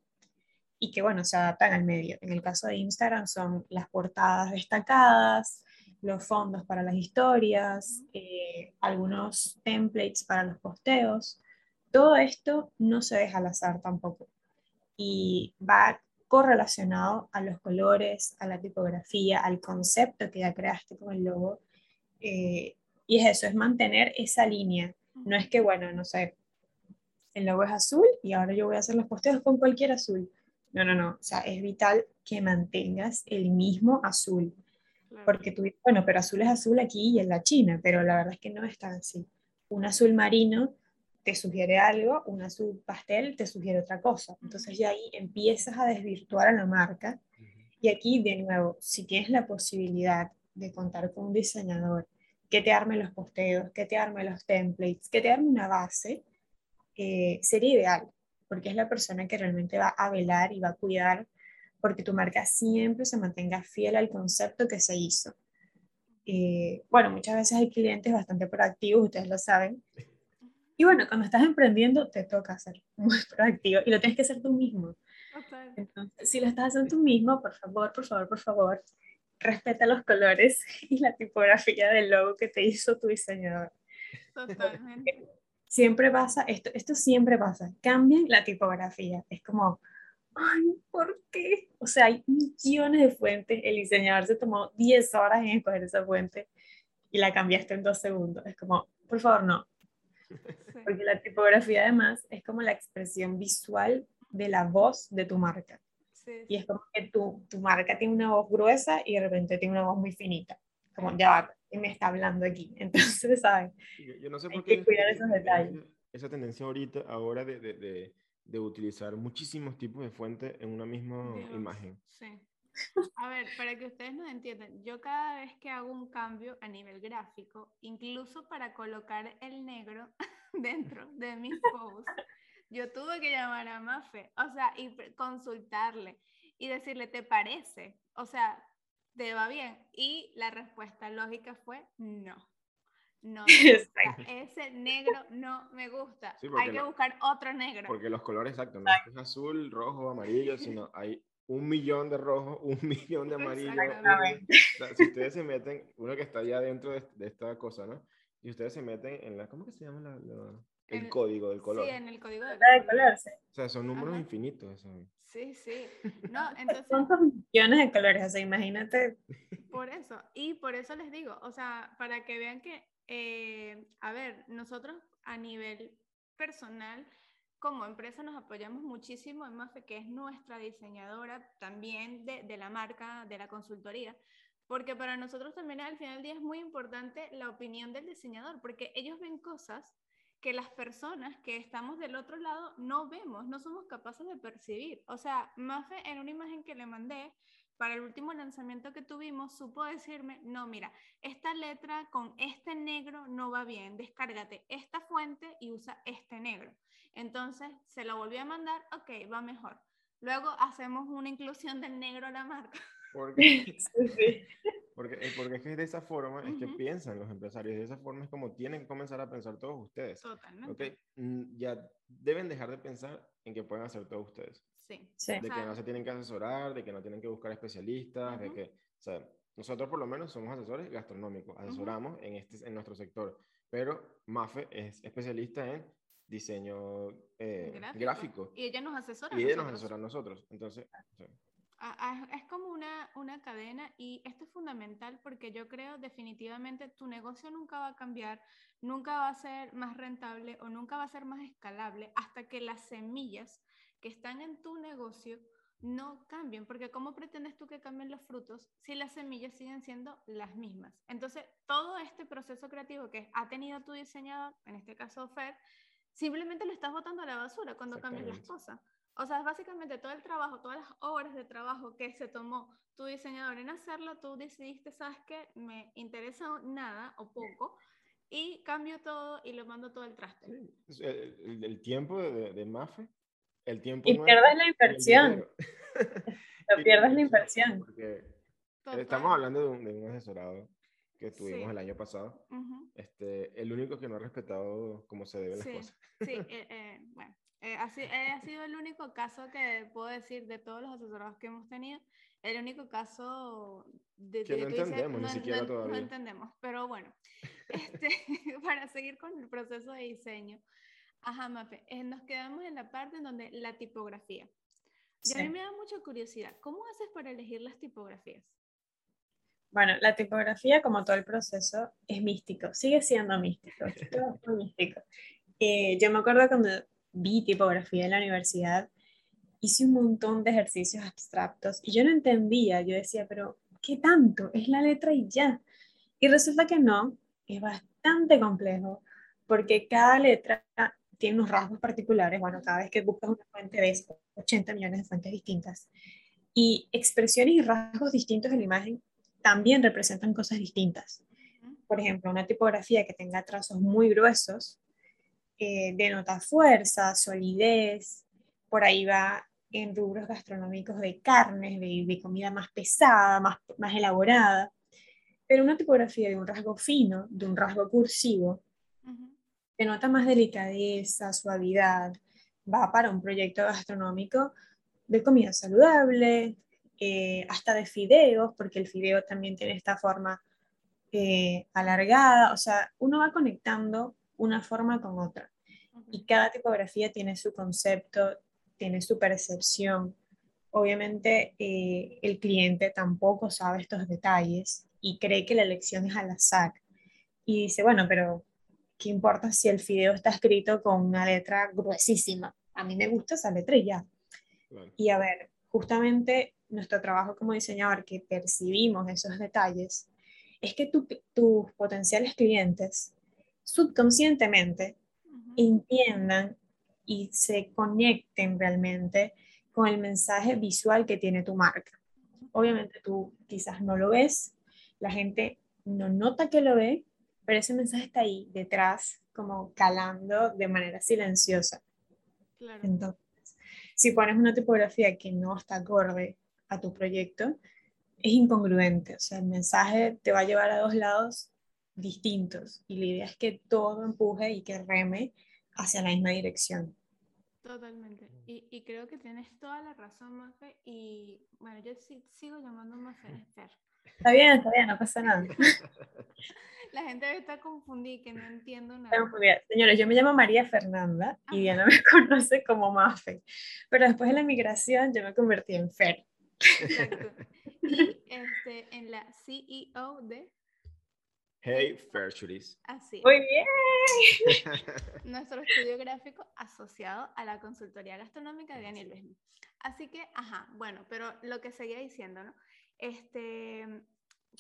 y que, bueno, se adaptan al medio. En el caso de Instagram son las portadas destacadas, los fondos para las historias, eh, algunos templates para los posteos. Todo esto no se deja al azar tampoco y va correlacionado a los colores, a la tipografía, al concepto que ya creaste con el logo. Eh, y es eso, es mantener esa línea. No es que, bueno, no sé, el logo es azul y ahora yo voy a hacer los posteos con cualquier azul. No, no, no. O sea, es vital que mantengas el mismo azul. Porque tú dices, bueno, pero azul es azul aquí y en la China, pero la verdad es que no es tan así. Un azul marino te sugiere algo, un azul pastel te sugiere otra cosa. Entonces ya ahí empiezas a desvirtuar a la marca. Y aquí, de nuevo, si tienes la posibilidad de contar con un diseñador que te arme los posteos, que te arme los templates, que te arme una base, eh, sería ideal, porque es la persona que realmente va a velar y va a cuidar porque tu marca siempre se mantenga fiel al concepto que se hizo. Eh, bueno, muchas veces hay clientes bastante proactivos, ustedes lo saben, y bueno, cuando estás emprendiendo te toca ser muy *laughs* proactivo y lo tienes que hacer tú mismo. Entonces, si lo estás haciendo tú mismo, por favor, por favor, por favor, respeta los colores *laughs* y la tipografía del logo que te hizo tu diseñador. Totalmente. Siempre pasa, esto, esto siempre pasa, cambian la tipografía. Es como, ay, ¿por qué? O sea, hay millones de fuentes, el diseñador se tomó 10 horas en escoger esa fuente y la cambiaste en dos segundos. Es como, por favor, no, porque la tipografía además es como la expresión visual de la voz de tu marca. Y es como que tu, tu, marca tiene una voz gruesa y de repente tiene una voz muy finita. Como ya va, me está hablando aquí. *laughs* Entonces, ¿sabes? Yo, no sé por Hay qué. que cuidar esos detalles. Esa tendencia ahorita, ahora de, de, de, utilizar muchísimos tipos de fuentes en una misma imagen. Sí. A ver, para que ustedes nos entiendan, yo cada vez que hago un cambio a nivel gráfico, incluso para colocar el negro *laughs* dentro de mis posts, yo tuve que llamar a Mafe, o sea, y consultarle y decirle, ¿te parece? O sea, ¿te va bien? Y la respuesta lógica fue no. No, *laughs* ese negro no me gusta. hay que buscar otro negro. Porque los colores exactos, no es azul, rojo, amarillo, sino *laughs* hay un millón de rojo, un *laughs* millón de amarillo. si ustedes se meten, uno que está allá dentro de, esta cosa, ¿no? Y ustedes se meten en la, ¿cómo que se llama la, el, código del color? Sí, en el código del color. O sea, son números infinitos. Eso. Sí, sí. *laughs* No, entonces... ¿Cuántos millones de colores? O sea, imagínate. Por eso, y por eso les digo, o sea, para que vean que, eh, a ver, nosotros a nivel personal, como empresa nos apoyamos muchísimo en Mafe, que es nuestra diseñadora también de, de, la marca, de la consultoría, porque para nosotros también al final del día es muy importante la opinión del diseñador, porque ellos ven cosas que las personas que estamos del otro lado no vemos, no somos capaces de percibir. O sea, Mafe en una imagen que le mandé para el último lanzamiento que tuvimos, supo decirme, no, mira, esta letra con este negro no va bien, descárgate esta fuente y usa este negro. Entonces se lo volví a mandar, ok, va mejor. Luego hacemos una inclusión del negro a la marca. Porque, *laughs* porque, porque es que de esa forma es que piensan los empresarios, de esa forma es como tienen que comenzar a pensar todos ustedes. Totalmente. Okay, mm, ya deben dejar de pensar en que pueden hacer todos ustedes. Sí. De que no se tienen que asesorar, de que no tienen que buscar especialistas, de que, o sea, nosotros por lo menos somos asesores gastronómicos, asesoramos en, este, en nuestro sector, pero Mafe es especialista en diseño eh, gráfico. Y ella nos asesora. Y ella nos asesora a nosotros. Entonces, es como una, una cadena y esto es fundamental porque yo creo definitivamente tu negocio nunca va a cambiar, nunca va a ser más rentable o nunca va a ser más escalable hasta que las semillas que están en tu negocio no cambien, porque ¿cómo pretendes tú que cambien los frutos si las semillas siguen siendo las mismas? Entonces, todo este proceso creativo que ha tenido tu diseñador, en este caso Fer, simplemente lo estás botando a la basura cuando cambias las cosas. O sea, es básicamente todo el trabajo, todas las horas de trabajo que se tomó tu diseñador en hacerlo, tú decidiste, sabes que me interesa nada o poco, y cambio todo y lo mando todo al traste. Sí, El, el- el tiempo de, de Mafe, el tiempo Y pierdes la el inversión. Lo *laughs* pierdes la inversión. Porque Total. estamos hablando de un, de un asesorado que tuvimos Sí. el año pasado. Ujú. Este, el único que no ha respetado como se deben Sí, las cosas. sí, *laughs* eh, eh, bueno, eh, ha, si- eh, ha sido el único caso que puedo decir de todos los asesorados que hemos tenido, el único caso de, Que de- no dices, entendemos ni siquiera no todavía". entendemos, pero bueno, *laughs* este, *laughs* para seguir con el proceso de diseño, ajá, Mafe, eh, nos quedamos en la parte en donde la tipografía. Y a mí Sí. me da mucha curiosidad, ¿cómo haces para elegir las tipografías? Bueno, la tipografía, como todo el proceso, es místico, sigue siendo místico, *laughs* es todo muy místico. Eh, yo me acuerdo cuando vi tipografía en la universidad, hice un montón de ejercicios abstractos y yo no entendía, yo decía, pero ¿qué tanto? Es la letra y ya. Y resulta que no, es bastante complejo, porque cada letra tiene unos rasgos particulares, bueno, cada vez que buscas una fuente ves 80 millones de fuentes distintas, y expresiones y rasgos distintos en la imagen también representan cosas distintas. Por ejemplo, una tipografía que tenga trazos muy gruesos eh, denota fuerza, solidez, por ahí va en rubros gastronómicos de carnes, de, de comida más pesada, más, más elaborada. Pero una tipografía de un rasgo fino, de un rasgo cursivo, Ujú. denota más delicadeza, suavidad, va para un proyecto gastronómico de comida saludable, eh, hasta de fideos, porque el fideo también tiene esta forma eh, alargada, o sea, uno va conectando una forma con otra y cada tipografía tiene su concepto, tiene su percepción. Obviamente eh, el cliente tampoco sabe estos detalles y cree que la elección es al azar. Y dice, bueno, pero ¿qué importa si el fideo está escrito con una letra gruesísima? A mí me gusta esa letra y ya. Y a ver, justamente nuestro trabajo como diseñador, que percibimos esos detalles, es que tu- tus potenciales clientes subconscientemente entiendan y se conecten realmente con el mensaje visual que tiene tu marca. Obviamente tú quizás no lo ves, la gente no nota que lo ve, pero ese mensaje está ahí detrás, como calando de manera silenciosa. Claro. Entonces, si pones una tipografía que no está acorde a tu proyecto, es incongruente. O sea, el mensaje te va a llevar a dos lados distintos y la idea es que todo empuje y que reme hacia la misma dirección. Totalmente. Y, y creo que tienes toda la razón, Mafe. Y bueno, yo sí- sigo llamando Mafe Fer. Está bien, está bien, no pasa nada. *laughs* La gente está confundida, que no entiendo nada. Señores, yo me llamo María Fernanda Ajá. y Diana me *laughs* conoce como Mafe, pero después de la migración yo me convertí en Fer. Exacto. Y este, en la CEO de Hey, Fairchuris. Así, Muy bien. *laughs* nuestro estudio gráfico asociado a la consultoría gastronómica de Daniel Luismi. Así que, ajá, bueno, pero lo que seguía diciendo, ¿no? Este,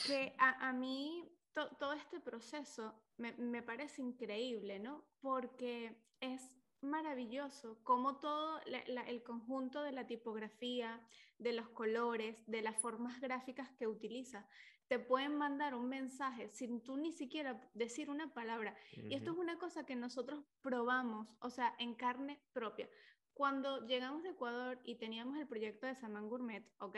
que a, a mí to- todo este proceso me, me parece increíble, ¿no? Porque es maravilloso cómo todo la- la- el conjunto de la tipografía, de los colores, de las formas gráficas que utiliza, te pueden mandar un mensaje sin tú ni siquiera decir una palabra. Y esto es una cosa que nosotros probamos, o sea, en carne propia. Cuando llegamos a Ecuador y teníamos el proyecto de Saman Gourmet, ¿ok?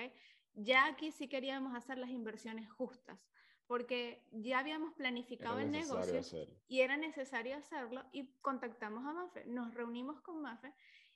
Ya aquí sí queríamos hacer las inversiones justas, porque ya habíamos planificado el negocio hacerlo. y era necesario hacerlo y contactamos a Mafe, nos reunimos con Mafe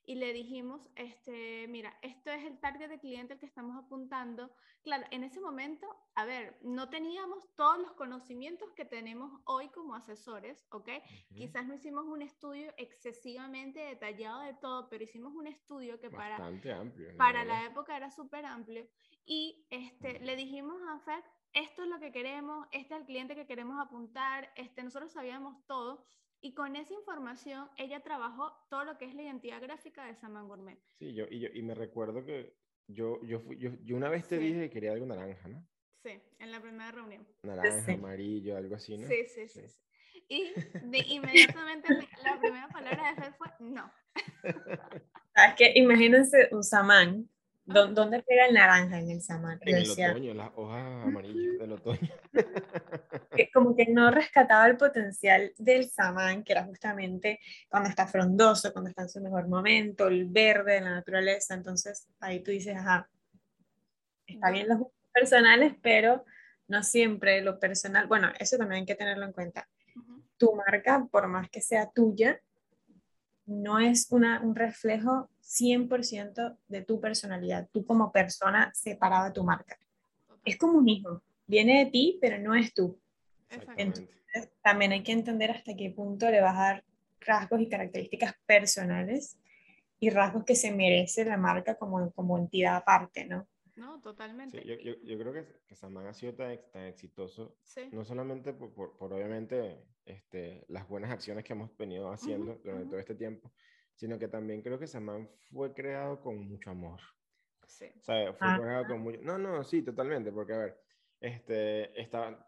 y le dijimos, este, mira, esto es el target de cliente al que estamos apuntando. Claro, en ese momento, a ver, no teníamos todos los conocimientos que tenemos hoy como asesores, ¿ok? Quizás no hicimos un estudio excesivamente detallado de todo, pero hicimos un estudio que para, amplio. para la época era súper amplio. Y este, le dijimos a Fer, esto es lo que queremos, este es el cliente que queremos apuntar, este, nosotros sabíamos todo. Y con esa información, ella trabajó todo lo que es la identidad gráfica de Saman Gourmet. Sí, yo, y, yo, y me recuerdo que yo, yo, fui, yo, yo una vez te Sí. dije que quería algo naranja, ¿no? Sí, en la primera reunión. Naranja, Sí. amarillo, algo así, ¿no? Sí, sí, sí. sí. Y de inmediatamente me- la primera palabra de Fer fue no. *laughs* ¿Sabes qué? Imagínense un samán. ¿Dó- ¿Dónde pega el naranja en el samán? En el otoño, las hojas amarillas del otoño. *laughs* como que no rescataba el potencial del samán, que era justamente cuando está frondoso, cuando está en su mejor momento, el verde de la naturaleza. Entonces ahí tú dices, ajá, está bien los personales, pero no siempre lo personal. Bueno, eso también hay que tenerlo en cuenta. Tu marca, por más que sea tuya, no es una, un reflejo 100% de tu personalidad, tú como persona separada de tu marca. Es como un hijo, viene de ti, pero no es tú. Entonces, también hay que entender hasta qué punto le vas a dar rasgos y características personales y rasgos que se merece la marca como, como entidad aparte, ¿no? No, totalmente. yo, yo, yo, creo que, que Saman ha sido tan, tan exitoso, no solamente por, por, por, obviamente este, las buenas acciones que hemos venido haciendo durante todo este tiempo, sino que también creo que Saman fue creado con mucho amor. Sí. O sea, fue ah. creado con mucho... No, no, sí, totalmente, porque a ver, este, está,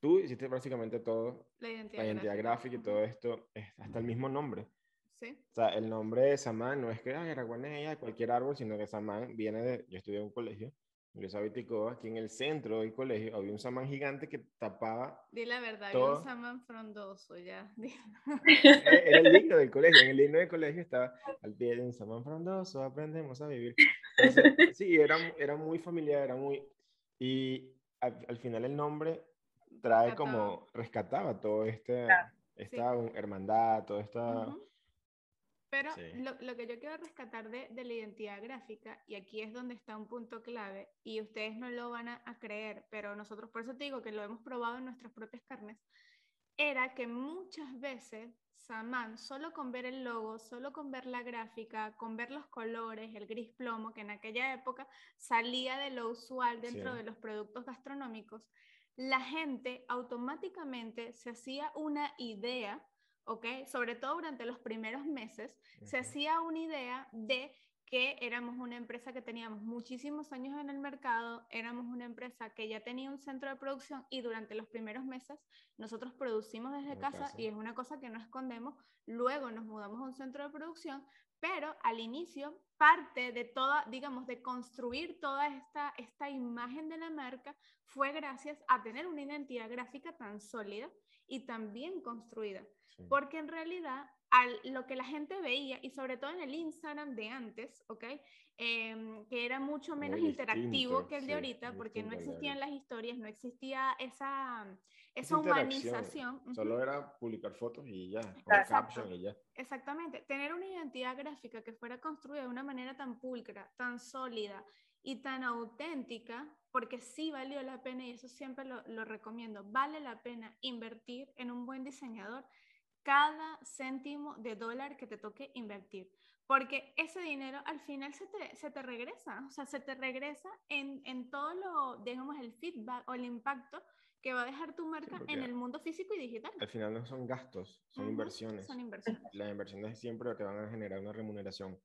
tú hiciste básicamente todo, la identidad, la identidad gráfica. y todo esto, hasta el mismo nombre. Sí. O sea, el nombre de Samán no es que guanella de cualquier árbol, sino que Samán viene de, yo estudié en un colegio, ingresé a Viticoa, aquí en el centro del colegio había un samán gigante que tapaba. Di la verdad, había un samán frondoso ya. *laughs* Era el himno del colegio, en el himno del colegio estaba al pie de un samán frondoso, aprendemos a vivir. sí, era, era muy familiar, era muy. Y al, final el nombre trae como, rescataba todo este, esta hermandad, toda esta. Pero lo, lo, que yo quiero rescatar de, de, la identidad gráfica, y aquí es donde está un punto clave, y ustedes no lo van a, a, creer, pero nosotros, por eso te digo que lo hemos probado en nuestras propias carnes, era que muchas veces Saman, solo con ver el logo, solo con ver la gráfica, con ver los colores, el gris plomo, que en aquella época salía de lo usual dentro de los productos gastronómicos, la gente automáticamente se hacía una idea ¿ok? Sobre todo durante los primeros meses, se hacía una idea de que éramos una empresa que teníamos muchísimos años en el mercado, éramos una empresa que ya tenía un centro de producción y durante los primeros meses nosotros producimos desde casa, y es una cosa que no escondemos, luego nos mudamos a un centro de producción, pero al inicio parte de toda, digamos, de construir toda esta, esta imagen de la marca fue gracias a tener una identidad gráfica tan sólida y tan bien construida. Porque en realidad lo que la gente veía, y sobre todo en el Instagram de antes, ¿ok? Em, que era mucho menos interactivo que el de ahorita, porque no existían las historias, no existía esa, esa, humanización. Solo era publicar fotos y ya, con caption y ya. Exactamente, tener una identidad gráfica que fuera construida de una manera tan pulcra, tan sólida y tan auténtica, porque sí valió la pena, y eso siempre lo, lo recomiendo, vale la pena invertir en un buen diseñador cada céntimo de dólar que te toque invertir. Porque ese dinero al final se te, se te regresa, o sea, se te regresa en, en, todo lo, digamos, el feedback o el impacto que va a dejar tu marca en el mundo físico y digital. Al final no son gastos, son inversiones. Son inversiones. Las inversiones siempre te van a generar una remuneración.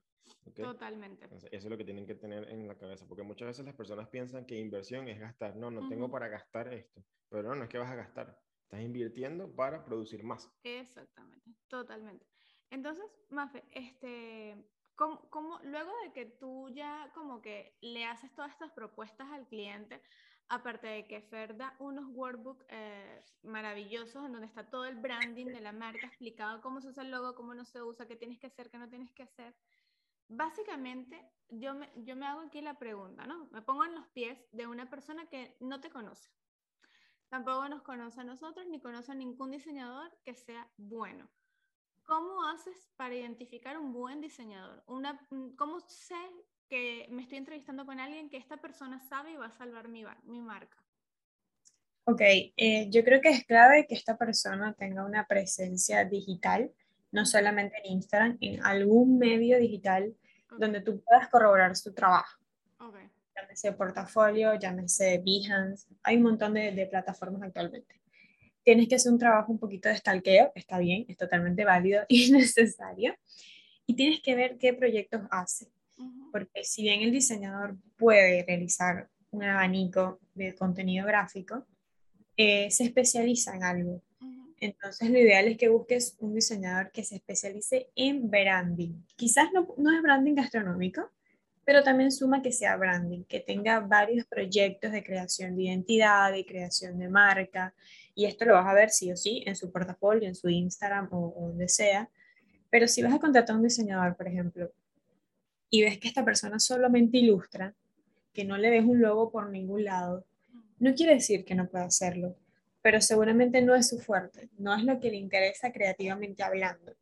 Totalmente. eso es lo que tienen que tener en la cabeza, porque muchas veces las personas piensan que inversión es gastar. No, no tengo para gastar esto, pero no, no es que vas a gastar Estás invirtiendo para producir más. Exactamente, totalmente. Entonces, Mafe, este, ¿cómo, luego de que tú ya como que le haces todas estas propuestas al cliente, aparte de que Fer da unos workbooks eh, maravillosos en donde está todo el branding de la marca explicado, cómo se usa el logo, cómo no se usa, qué tienes que hacer, qué no tienes que hacer. Básicamente, yo me, yo me hago aquí la pregunta, ¿no? Me pongo en los pies de una persona que no te conoce tampoco nos conoce a nosotros ni conoce a ningún diseñador que sea bueno. ¿Cómo haces para identificar un buen diseñador? Una, ¿Cómo sé que me estoy entrevistando con alguien que esta persona sabe y va a salvar mi, mi marca? Ok, eh, yo creo que es clave que esta persona tenga una presencia digital, no solamente en Instagram, en algún medio digital donde tú puedas corroborar su trabajo. Okay llámese portafolio, llámese Behance, hay un montón de, de, plataformas actualmente. Tienes que hacer un trabajo un poquito de stalkeo, está bien, es totalmente válido *laughs* y necesario. Y tienes que ver qué proyectos hace. Porque si bien el diseñador puede realizar un abanico de contenido gráfico, eh, se especializa en algo. Entonces, lo ideal es que busques un diseñador que se especialice en branding. Quizás no, no es branding gastronómico, pero también suma que sea branding, que tenga varios proyectos de creación de identidad, de creación de marca, Y esto lo vas a ver sí o sí en su portafolio, en su Instagram o, o donde sea. Pero si vas a contratar a un diseñador, por ejemplo, y ves que esta persona solamente ilustra, que no le ves un logo por ningún lado, no quiere decir que no pueda hacerlo, pero seguramente no es su fuerte, no es lo que le interesa creativamente hablando.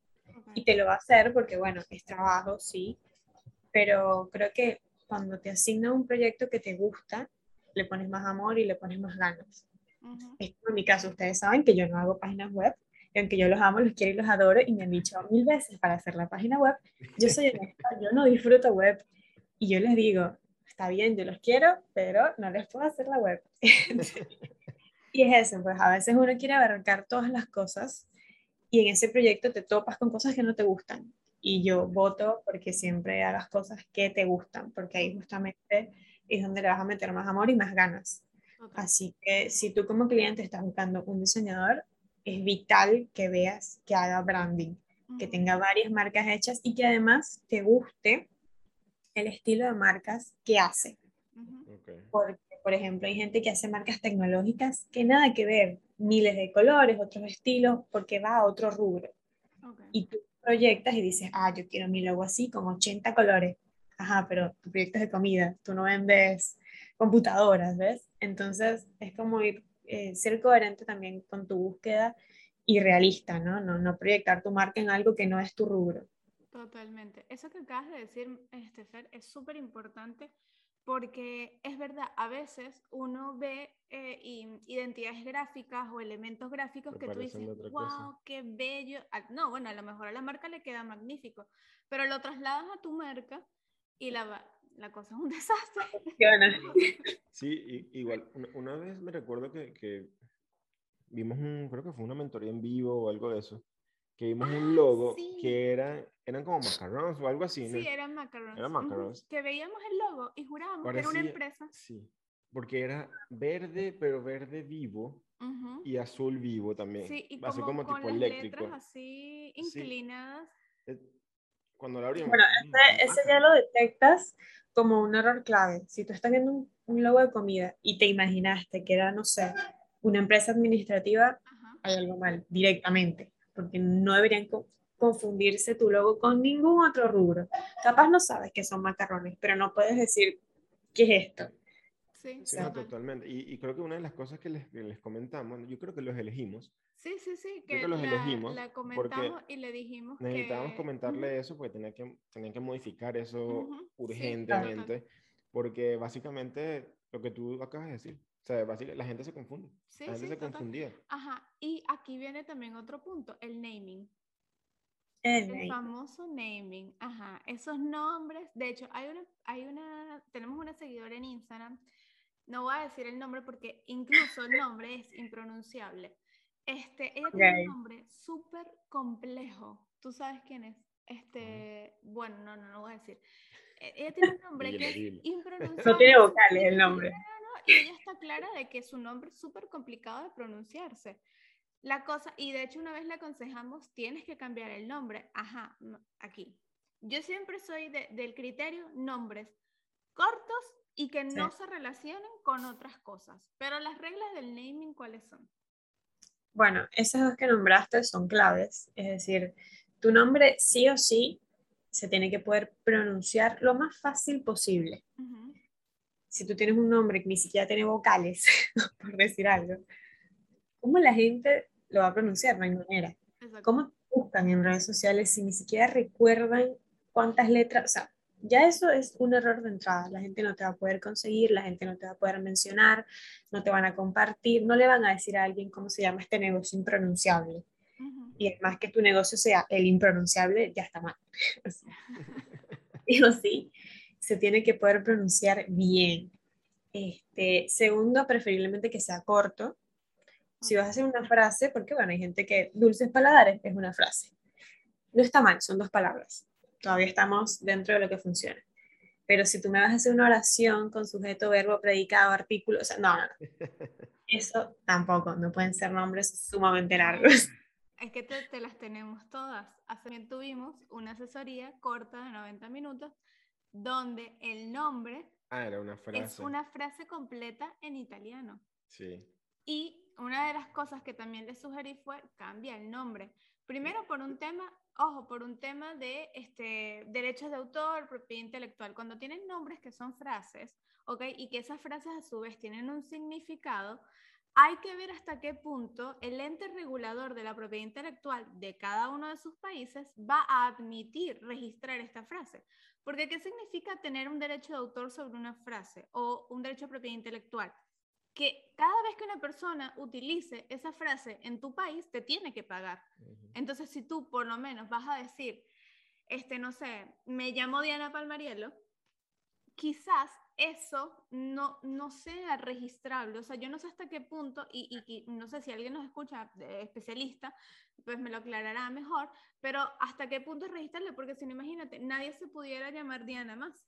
Y te lo va a hacer porque, bueno, es trabajo, sí, pero creo que cuando te asigna un proyecto que te gusta, le pones más amor y le pones más ganas. en mi caso, ustedes saben que yo no hago páginas web, y aunque yo los amo, los quiero y los adoro, y me han dicho mil veces para hacer la página web, yo soy honesta, yo no disfruto web, y yo les digo, está bien, yo los quiero, pero no les puedo hacer la web. *laughs* y es eso, pues a veces uno quiere abarcar todas las cosas, y en ese proyecto te topas con cosas que no te gustan. Y yo voto porque siempre hagas cosas que te gustan, porque ahí justamente es donde le vas a meter más amor y más ganas. Así que si tú como cliente estás buscando un diseñador, es vital que veas que haga branding, que tenga varias marcas hechas y que además te guste el estilo de marcas que hace. Porque, por ejemplo, hay gente que hace marcas tecnológicas que nada que ver, miles de colores, otros estilos, porque va a otro rubro. Y tú proyectas y dices, ah, yo quiero mi logo así, con 80 colores. Ajá, pero tu proyecto es de comida, tú no vendes computadoras, ¿ves? Entonces es como ir eh, ser coherente también con tu búsqueda y realista, ¿no? ¿no? No proyectar tu marca en algo que no es tu rubro. Totalmente. Eso que acabas de decir, este, es súper importante porque es verdad, a veces uno ve eh, identidades gráficas o elementos gráficos que tú dices, wow, qué bello. No, bueno, a lo mejor a la marca le queda magnífico, pero lo trasladas a tu marca y la, la cosa es un *laughs* desastre. Sí, igual, una, vez me recuerdo que, que, vimos un, creo que fue una mentoría en vivo o algo de eso, que vimos un ah, logo que era, eran como macarons o algo así. Sí, eran macarons. Eran macarons. Que veíamos el logo y jurábamos que era una empresa. Sí, porque era verde, pero verde vivo. Y azul vivo también. Sí, y como, como con tipo las eléctrico. letras así inclinadas. Eh, cuando la abrimos. Bueno, ese, ese ya lo detectas como un error clave. Si tú estás viendo un, logo de comida y te imaginaste que era, no sé, una empresa administrativa, hay algo mal directamente, porque no deberían confundirse tu logo con ningún otro rubro. Capaz no sabes que son macarrones, pero no puedes decir qué es esto. Sí, sí totalmente. Y, creo que una de las cosas que les, les, comentamos, yo creo que los elegimos. Sí, sí, sí, que, los la, elegimos. La comentamos y le dijimos necesitábamos comentarle eso porque tenía que, tenían que modificar eso urgentemente, porque básicamente lo que tú acabas de decir, o sea, básicamente, la gente se confunde. Sí, la gente se confundía. Ajá, y aquí viene también otro punto, el naming. El, famoso naming, ajá, esos nombres, de hecho, hay una, hay una, tenemos una seguidora en Instagram no voy a decir el nombre porque incluso el nombre es impronunciable. Este, ella tiene un nombre súper complejo. ¿Tú sabes quién es? Este, bueno, no, no, no voy a decir. E, ella tiene un nombre que es impronunciable. No tiene vocales el nombre. y ella está clara de que su nombre es súper complicado de pronunciarse. La cosa, y de hecho una vez le aconsejamos, tienes que cambiar el nombre. Ajá, aquí. Yo siempre soy del criterio nombres cortos y que no se relacionen con otras cosas. Pero las reglas del naming, ¿cuáles son? Bueno, esas dos que nombraste son claves. Es decir, tu nombre sí o sí se tiene que poder pronunciar lo más fácil posible. Si tú tienes un nombre que ni siquiera tiene vocales, *laughs* por decir algo, ¿cómo la gente lo va a pronunciar? No hay manera. ¿Cómo buscan en redes sociales si ni siquiera recuerdan cuántas letras? O sea, ya eso es un error de entrada. La gente no te va a poder conseguir, la gente no te va a poder mencionar, no te van a compartir, no le van a decir a alguien cómo se llama este negocio impronunciable. Y además que tu negocio sea el impronunciable, ya está mal. *laughs* Digo, sí, se tiene que poder pronunciar bien. Este, segundo, preferiblemente que sea corto. Si vas a hacer una frase, porque bueno, hay gente que dulces paladares es una frase. No está mal, son dos palabras todavía estamos dentro de lo que funciona. Pero si tú me vas a hacer una oración con sujeto, verbo, predicado, artículo, o sea, no, no, *laughs* Eso tampoco, no pueden ser nombres sumamente largos. Es que te, te, las tenemos todas. Hace bien tuvimos una asesoría corta de 90 minutos donde el nombre ah, era una frase. es una frase completa en italiano. Sí. Y una de las cosas que también le sugerí fue cambia el nombre. Primero por un tema, ojo, por un tema de este, derechos de autor, propiedad intelectual. Cuando tienen nombres que son frases, ¿ok? Y que esas frases a su vez tienen un significado, hay que ver hasta qué punto el ente regulador de la propiedad intelectual de cada uno de sus países va a admitir registrar esta frase. Porque ¿qué significa tener un derecho de autor sobre una frase o un derecho de propiedad intelectual? Que cada vez que una persona utilice esa frase en tu país, te tiene que pagar. Entonces, si tú por lo menos vas a decir, este, no sé, me llamo Diana Palmarielo, quizás eso no, no sea registrable. O sea, yo no sé hasta qué punto, y, y, no sé si alguien nos escucha, especialista, pues me lo aclarará mejor, pero hasta qué punto es registrable, porque si no, imagínate, nadie se pudiera llamar Diana más.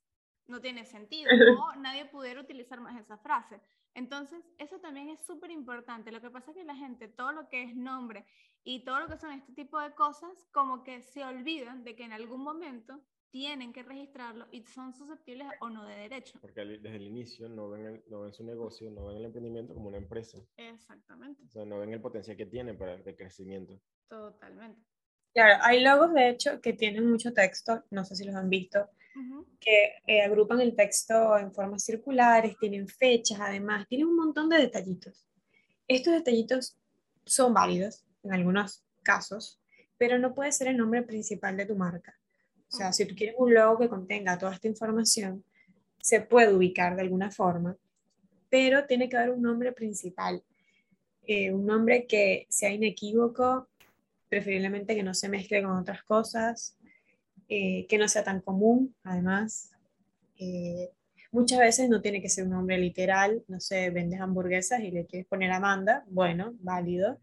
No tiene sentido, *laughs* o nadie pudiera utilizar más esa frase. Entonces, eso también es súper importante. Lo que pasa es que la gente, todo lo que es nombre y todo lo que son este tipo de cosas, como que se olvidan de que en algún momento tienen que registrarlo y son susceptibles o no de derecho. Porque desde el inicio no ven, no ven su negocio, no ven el emprendimiento como una empresa. Exactamente. O sea, no ven el potencial que tiene para el crecimiento. Totalmente. Claro, hay logos de hecho que tienen mucho texto, no sé si los han visto, que eh, agrupan el texto en formas circulares, tienen fechas además, tienen un montón de detallitos. Estos detallitos son válidos en algunos casos, pero no puede ser el nombre principal de tu marca. O sea, si tú quieres un logo que contenga toda esta información, se puede ubicar de alguna forma, pero tiene que haber un nombre principal, eh, un nombre que sea inequívoco, preferiblemente que no se mezcle con otras cosas, eh, que no sea tan común, además. Eh, muchas veces no tiene que ser un nombre literal, no sé, vendes hamburguesas y le quieres poner Amanda, bueno, válido,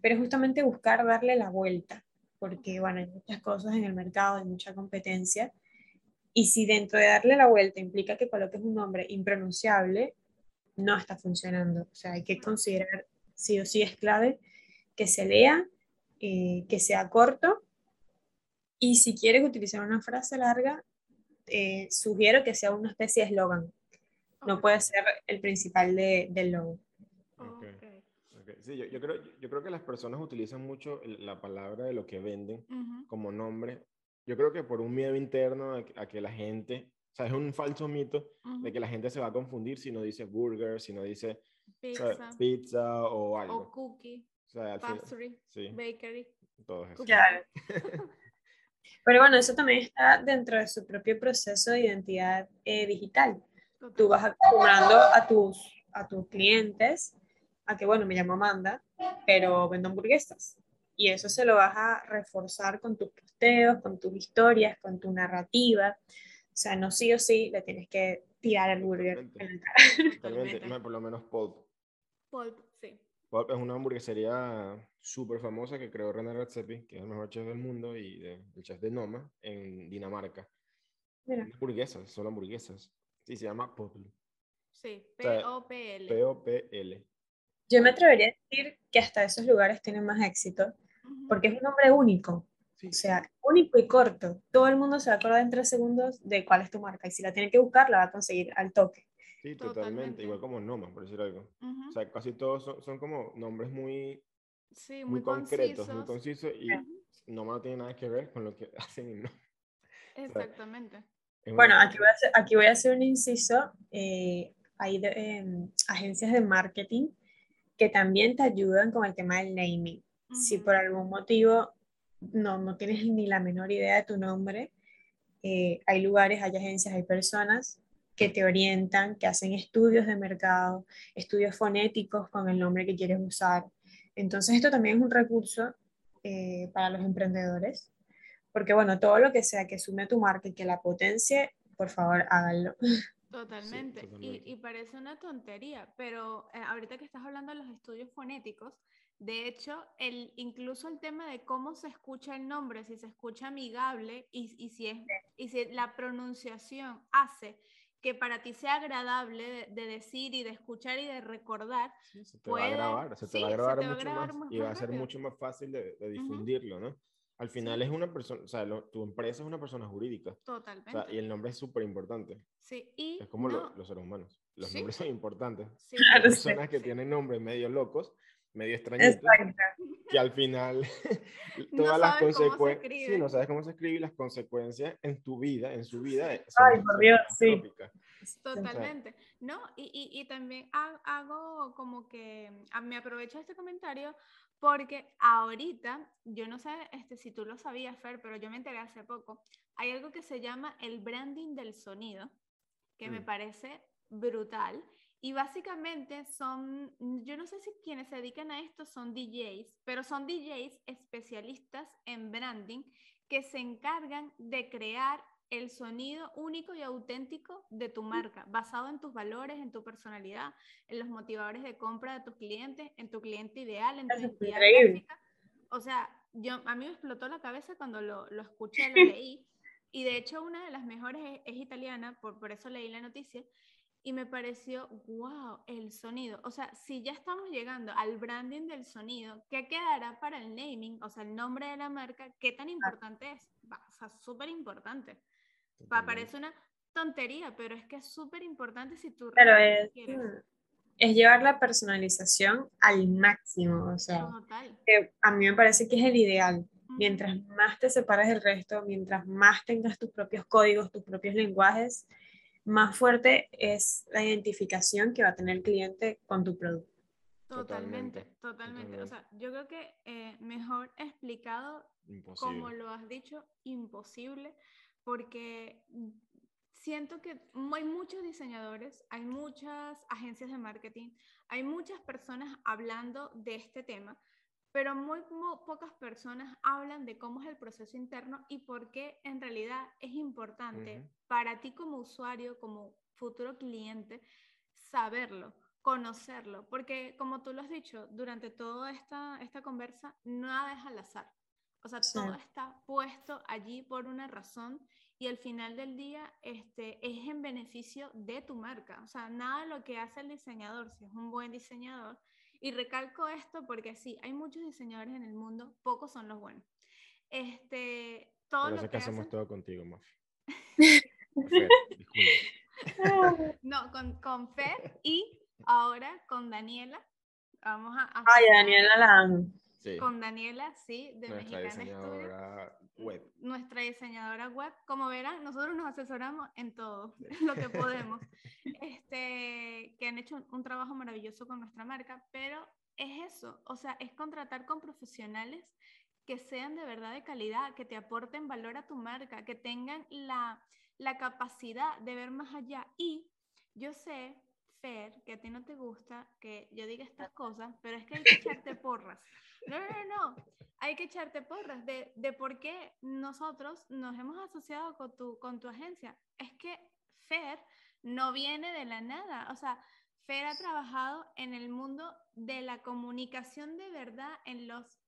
pero justamente buscar darle la vuelta porque bueno, hay muchas cosas en el mercado, hay mucha competencia. Y si dentro de darle la vuelta implica que coloques un nombre impronunciable, no está funcionando. O sea, hay que considerar, sí o sí es clave, que se lea, eh, que sea corto. Y si quieres utilizar una frase larga, eh, sugiero que sea una especie de eslogan. No puede ser el principal de, del logo. Sí, yo, creo, yo creo que las personas utilizan mucho la palabra de lo que venden como nombre. Yo creo que por un miedo interno a, que la gente, o sea, es un falso mito de que la gente se va a confundir si no dice burger, si no dice pizza, pizza o algo. O cookie, o pastry, bakery. Todo eso. Claro. *laughs* Pero bueno, eso también está dentro de su propio proceso de identidad eh, digital. Tú vas acostumbrando a tus, a tus clientes a que, bueno, me llamo Amanda, pero vendo hamburguesas. Y eso se lo vas a reforzar con tus posteos, con tus historias, con tu narrativa. O sea, no sí o sí le tienes que tirar el burger en la cara. *laughs* por lo menos Pulp. Pulp, sí. Es una hamburguesería súper famosa que creó René Redzepi, que es el mejor chef del mundo y el chef de Noma en Dinamarca. Mira. Hamburguesas, solo hamburguesas. Sí, se llama Pulp. Sí, P-O-P-L. P-O-P-L. Yo me atrevería a decir que hasta esos lugares tienen más éxito, porque es un nombre único. O sea, único y corto. Todo el mundo se va a acordar en tres segundos de cuál es tu marca. Y si la tiene que buscar, la va a conseguir al toque. Sí, totalmente. Igual como Noma, por decir algo. O sea, casi todos son, como nombres muy, muy, concretos, muy concisos. Y Noma no tiene nada que ver con lo que *laughs* hacen y no. Exactamente. bueno, aquí voy, a hacer, aquí voy a hacer un inciso. Eh, hay em, agencias de marketing que también te ayudan con el tema del naming. Si por algún motivo no, no tienes ni la menor idea de tu nombre, eh, hay lugares, hay agencias, hay personas que te orientan, que hacen estudios de mercado, estudios fonéticos con el nombre que quieres usar. Entonces esto también es un recurso eh, para los emprendedores, porque bueno, todo lo que sea que sume a tu marca y que la potencie, por favor, háganlo. *laughs* Totalmente. Y, y, parece una tontería, pero eh, ahorita que estás hablando de los estudios fonéticos, de hecho, el, incluso el tema de cómo se escucha el nombre, si se escucha amigable y, y si, es, y si la pronunciación hace que para ti sea agradable de, decir y de escuchar y de recordar. se te va a grabar, se te va a grabar mucho más, y va a ser mucho más fácil de, difundirlo, ¿no? Al final es una persona, o sea, lo- tu empresa es una persona jurídica. O Totalmente. sea, y el nombre es súper importante. sí, y Es como lo- no, los seres humanos. Los Sí. nombres son importantes. sí, sí. personas que tienen nombres medio locos, medio extrañitos, Exacto. que al final *laughs* No todas las consecuencias, sí, no sabes cómo se escribe y las consecuencias en tu vida, en su vida, eh, son, Ay, por son Dios, sí. Totalmente. No, y, y, y también ha- hago como que ah, me aprovecho de este comentario porque ahorita, yo no sé este, si tú lo sabías, Fer, pero yo me enteré hace poco, hay algo que se llama el branding del sonido, que me Mm. parece brutal. Y básicamente son, yo no sé si quienes se dedican a esto son DJs, pero son DJs especialistas en branding que se encargan de crear el sonido único y auténtico de tu marca, basado en tus valores, en tu personalidad, en los motivadores de compra de tus clientes, en tu cliente ideal, en tu identidad gráfica. O sea, yo, a mí me explotó la cabeza cuando lo, lo escuché, lo *laughs* leí. Y de hecho, una de las mejores es, es italiana, por, por eso leí la noticia. Y me pareció, wow, el sonido. O sea, si ya estamos llegando al branding del sonido, ¿qué quedará para el naming? O sea, el nombre de la marca, ¿qué tan importante es? Va, o sea, súper importante. Parece una tontería, pero es que es súper importante si tú realmente es, quieres. es llevar la personalización al máximo. O sea, que a mí me parece que es el ideal. Mientras más te separes del resto, mientras más tengas tus propios códigos, tus propios lenguajes, más fuerte es la identificación que va a tener el cliente con tu producto. Totalmente, Totalmente, totalmente. O sea, yo creo que eh, mejor explicado Imposible. como lo has dicho, imposible, porque siento que hay muchos diseñadores, hay muchas agencias de marketing, hay muchas personas hablando de este tema, pero muy mo- pocas personas hablan de cómo es el proceso interno y por qué en realidad es importante Ujú. para ti como usuario, como futuro cliente, saberlo, conocerlo, porque como tú lo has dicho, durante toda esta, esta conversa, nada es al azar. O sea, Sí. todo está puesto allí por una razón y al final del día este, es en beneficio de tu marca. O sea, nada de lo que hace el diseñador, si es un buen diseñador, y recalco esto porque sí, hay muchos diseñadores en el mundo, pocos son los buenos. Este, todo Por lo que que hacemos hacen- todo contigo, Mafi. *laughs* *laughs* No, con, con Fer y ahora con Daniela. Vamos a a Ay, Daniela la amo. Sí, Con Daniela, sí, de nuestra Mexicana diseñadora web. Nuestra diseñadora web. Como verán, nosotros nos asesoramos en todo *laughs* lo que podemos. *laughs* Este, que han hecho un trabajo maravilloso con nuestra marca, pero es eso, o sea, es contratar con profesionales que sean de verdad de calidad, que te aporten valor a tu marca, que tengan la, la capacidad de ver más allá. Y yo sé, Que a ti no te gusta que yo diga estas cosas, pero es que hay que *laughs* echarte porras. No, no, no, no. Hay que echarte porras de, de por qué nosotros nos hemos asociado con tu, con tu agencia. Es que Fer no viene de la nada. O sea, Fer ha trabajado en el mundo de la comunicación de verdad en los...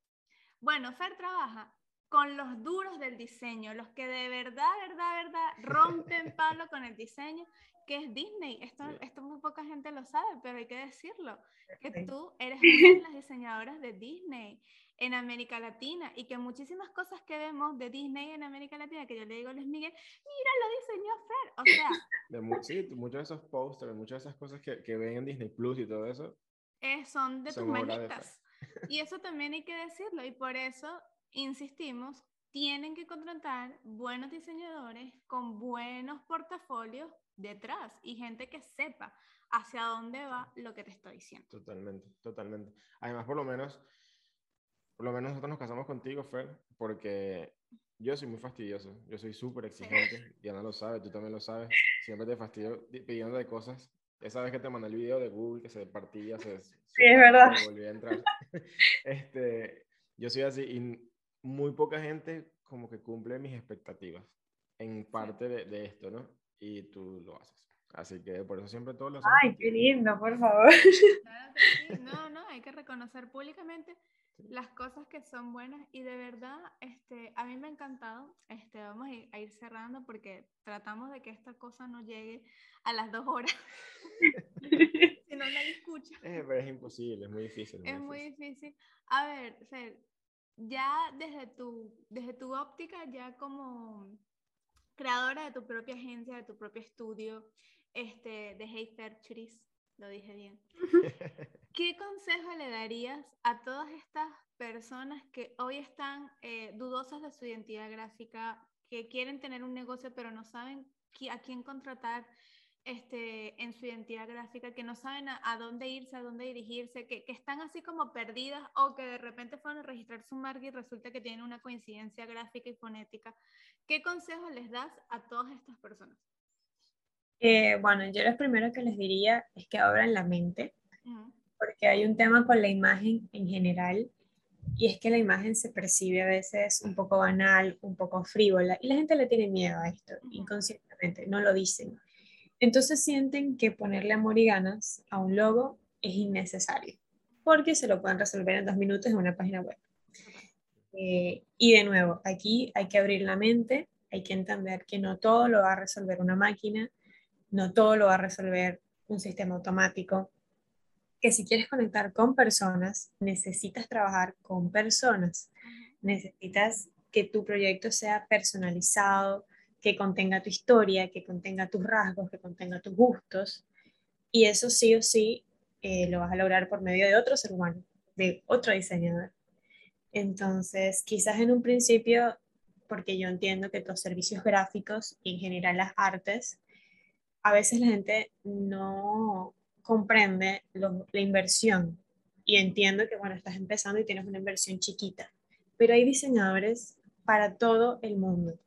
Bueno, Fer trabaja con los duros del diseño, los que de verdad, verdad, verdad *laughs* rompen palo con el diseño, que es Disney. Esto, esto muy poca gente lo sabe, pero hay que decirlo, que tú eres una de las diseñadoras de Disney en América Latina y que muchísimas cosas que vemos de Disney en América Latina, que yo le digo a Luis Miguel, mira, lo diseñó Fer. O sea, *laughs* De mu- sí, muchos de esos posters, muchas de esas cosas que, que ven en Disney Plus y todo eso. eh, son de tus Son de Fer. manitas. Y eso también hay que decirlo y por eso insistimos, tienen que contratar buenos diseñadores con buenos portafolios detrás y gente que sepa hacia dónde va lo que te estoy diciendo. Totalmente, totalmente. Además, por lo menos, por lo menos nosotros nos casamos contigo, Fer, porque yo soy muy fastidioso. Yo soy súper exigente. Diana lo sabe, tú también lo sabes. Siempre te fastidio di- pidiendo de cosas. Esa vez que te mandé el video de Google que se partía, se, *laughs* se es verdad. volvía a entrar. *laughs* este, yo soy así y muy poca gente como que cumple mis expectativas en parte de, de esto, ¿no? Y tú lo haces. Así que por eso siempre todos lo hacemos Ay, qué lindo, por favor. *laughs* Claro que sí. No, no, hay que reconocer públicamente las cosas que son buenas y de verdad, este, a mí me ha encantado. Este, vamos a ir, cerrando porque tratamos de que esta cosa no llegue a las dos horas. *laughs* si no, nadie escucha. *laughs* Eh, pero es imposible, es muy difícil. Es muy difícil. A ver, Fer, ya desde tu, desde tu óptica, ya como creadora de tu propia agencia, de tu propio estudio, este, de Hey Ferchuris, lo dije bien. *laughs* ¿Qué consejo le darías a todas estas personas que hoy están eh, dudosas de su identidad gráfica, que quieren tener un negocio pero no saben a quién contratar este, en su identidad gráfica, que no saben a, dónde irse, a dónde dirigirse, que, que, están así como perdidas o que de repente fueron a registrar su marca y resulta que tienen una coincidencia gráfica y fonética. ¿Qué consejo les das a todas estas personas? Eh, bueno, yo lo primero que les diría es que abran la mente, porque hay un tema con la imagen en general y es que la imagen se percibe a veces un poco banal, un poco frívola, y la gente le tiene miedo a esto, inconscientemente, no lo dicen. Entonces sienten que ponerle amor y ganas a un logo es innecesario, porque se lo pueden resolver en dos minutos en una página web. Eh, y de nuevo, aquí hay que abrir la mente, hay que entender que no todo lo va a resolver una máquina, no todo lo va a resolver un sistema automático, que si quieres conectar con personas, necesitas trabajar con personas, necesitas que tu proyecto sea personalizado, que contenga tu historia, que contenga tus rasgos, que contenga tus gustos. Y eso sí o sí eh, lo vas a lograr por medio de otro ser humano, de otro diseñador. Entonces, quizás en un principio, porque yo entiendo que los servicios gráficos y en general las artes, a veces la gente no comprende la inversión y entiendo que, bueno, estás empezando y tienes una inversión chiquita, pero hay diseñadores para todo el mundo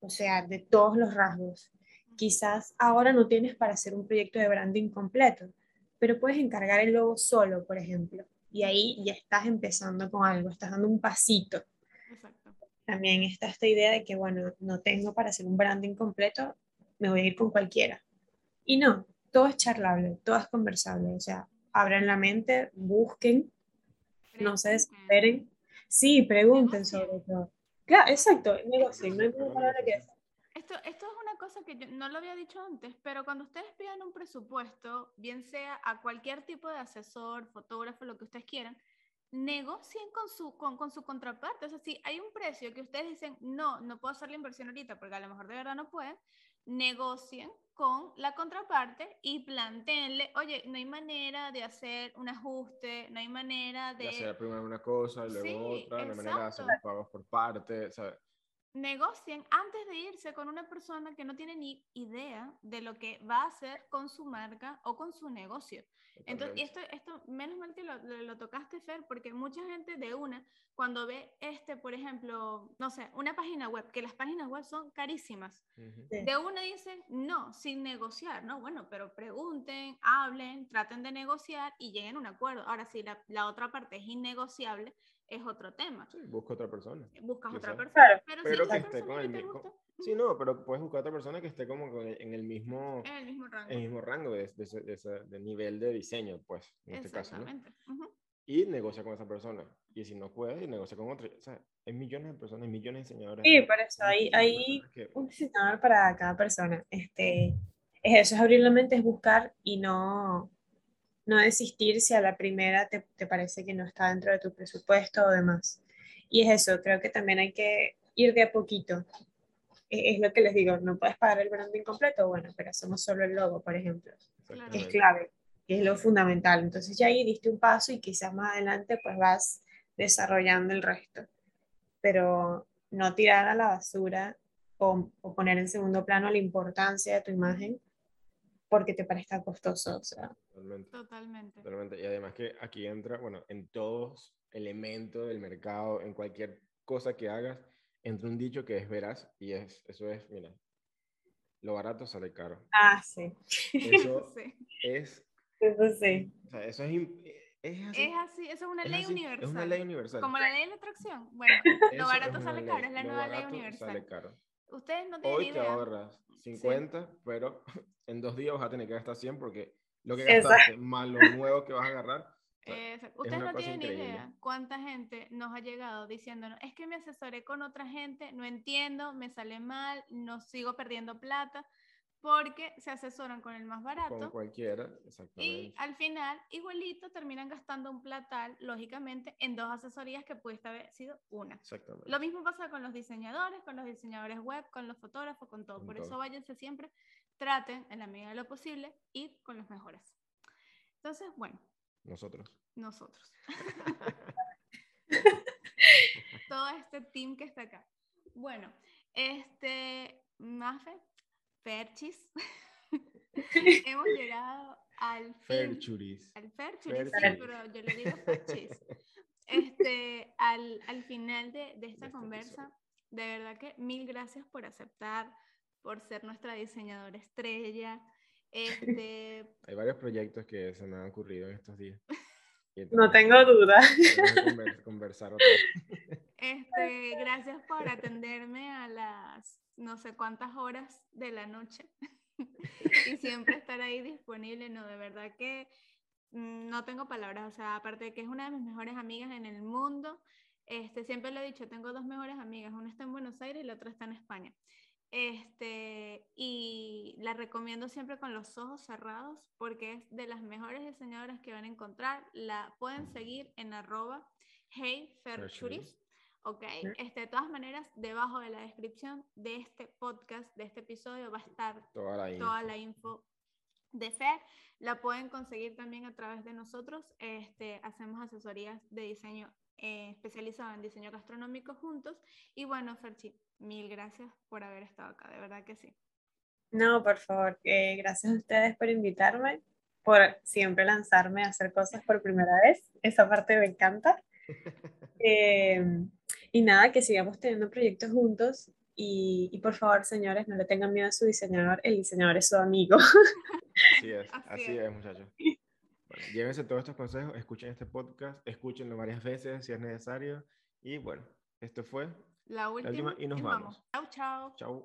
o sea, de todos los rasgos. Quizás ahora no tienes para hacer un proyecto de branding completo, pero puedes encargar el logo solo, por ejemplo, y ahí ya estás empezando con algo, estás dando un pasito. También está esta idea de que, bueno, no tengo para hacer un branding completo, me voy a ir con cualquiera. Y no, todo es charlable, todo es conversable, o sea, abran la mente, busquen, no se desesperen. Sí, pregunten sobre todo. Claro, exacto, negocio, no hay palabra que Esto, esto es una cosa que yo no lo había dicho antes, pero cuando ustedes pidan un presupuesto, bien sea a cualquier tipo de asesor, fotógrafo, lo que ustedes quieran, negocien con su, con, con, su contraparte. O sea, si hay un precio que ustedes dicen, no, no puedo hacer la inversión ahorita porque a lo mejor de verdad no pueden, negocien con la contraparte y planteenle, oye, no hay manera de hacer un ajuste, no hay manera de... de hacer primero una cosa y luego otra, no hay manera de hacer los pagos por parte, ¿sabes? Negocien antes de irse con una persona que no tiene ni idea de lo que va a hacer con su marca o con su negocio. Entonces, y esto, esto, menos mal que lo, lo, tocaste, Fer, porque mucha gente de una, cuando ve este, por ejemplo, no sé, una página web, que las páginas web son carísimas, de una dicen, no, sin negociar, ¿no? Bueno, pero pregunten, hablen, traten de negociar y lleguen a un acuerdo. Ahora, si la, la otra parte es innegociable, es otro tema. Sí, busca otra persona. Buscas otra persona. Pero, si que esté con el mismo. Sí, no, pero puedes buscar otra persona que esté como en el mismo, en el mismo rango, el mismo rango de, de, de, nivel de diseño, pues, en este caso. ¿no? Y negocia con esa persona. Y si no puede, negocia con otra. O sea, hay millones de personas, hay millones de diseñadores. Sí, por eso hay, hay un diseñador para cada persona. Este, es eso, es abrir la mente, es buscar y no, no desistir si a la primera te, te, parece que no está dentro de tu presupuesto o demás. Y es eso, creo que también hay que ir de a poquito. Es, es lo que les digo, no puedes pagar el branding completo, bueno, pero hacemos solo el logo, por ejemplo. Es clave, es lo fundamental. Entonces ya ahí diste un paso y quizás más adelante pues vas desarrollando el resto. Pero no tirar a la basura o, o poner en segundo plano la importancia de tu imagen porque te parezca costoso. O sea. Totalmente. Totalmente. Y además que aquí entra, bueno, en todos elementos del mercado, en cualquier cosa que hagas, entra un dicho que es veraz y es, eso es, mira, lo barato sale caro. Ah, sí. Eso *laughs* sí. es... Eso sí. O sea, eso es... Es así. es así, eso es una ley universal. Es una ley universal. Como la ley de la atracción. Bueno, lo barato sale caro, es la nueva ley universal. Sale caro. Ustedes no tienen Hoy idea. te ahorras 50, pero *laughs* en dos días vas a tener que gastar 100 porque lo que gastaste más lo nuevo que vas a agarrar. Ustedes no tienen idea cuánta gente nos ha llegado diciéndonos, es que me asesoré con otra gente, no entiendo, me sale mal, no sigo perdiendo plata. Porque se asesoran con el más Con barato cualquiera, y exactamente. al final igualito terminan gastando un platal, lógicamente, en dos asesorías que pudiste haber sido una. Exactamente. Lo mismo pasa con los diseñadores, con los diseñadores web, con los fotógrafos, con todo. Con Por todo. eso váyanse siempre, traten en la medida de lo posible ir con los mejores. Entonces, bueno, Nosotros. nosotros. *laughs* todo este team que está acá. Bueno, este, Mafe, Ferchis, *laughs* hemos llegado al fin. Ferchuris. Al Ferchuris, sí, Ferchuris. pero yo le digo Ferchis. Este, al, al final de, de esta este conversa, episodio. de verdad que mil gracias por aceptar, por ser nuestra diseñadora estrella. Este, *laughs* Hay varios proyectos que se me han ocurrido en estos días. Y No entonces tengo duda. tenemos que conver- conversar otra vez. *laughs* este, gracias por atenderme a las no sé cuántas horas de la noche *laughs* y siempre estar ahí disponible. No, de verdad que mm, no tengo palabras. O sea, aparte de que es una de mis mejores amigas en el mundo, este, siempre lo he dicho, tengo dos mejores amigas, una está en Buenos Aires y la otra está en España. Este, y la recomiendo siempre con los ojos cerrados porque es de las mejores diseñadoras que van a encontrar. La pueden seguir en arroba heyferchuris. Ok, este, de todas maneras, debajo de la descripción de este podcast, de este episodio, va a estar Toda la info. toda la info de Fer. La pueden conseguir también a través de nosotros. Este, hacemos asesorías de diseño eh, especializado en diseño gastronómico juntos. Y bueno, Ferchi, mil gracias por haber estado acá, de verdad que sí. No, por favor, eh, gracias a ustedes por invitarme, por siempre lanzarme a hacer cosas por primera vez. Esa parte me encanta. *laughs* Eh, y nada, que sigamos teniendo proyectos juntos. Y, y por favor, señores, no le tengan miedo a su diseñador. El diseñador es su amigo. Así es, *laughs* Así así es. es, muchachos. Bueno, llévense todos estos consejos, escuchen este podcast, escúchenlo varias veces si es necesario. Y bueno, esto fue. La última, última y nos vamos. Chao, chao. Chau.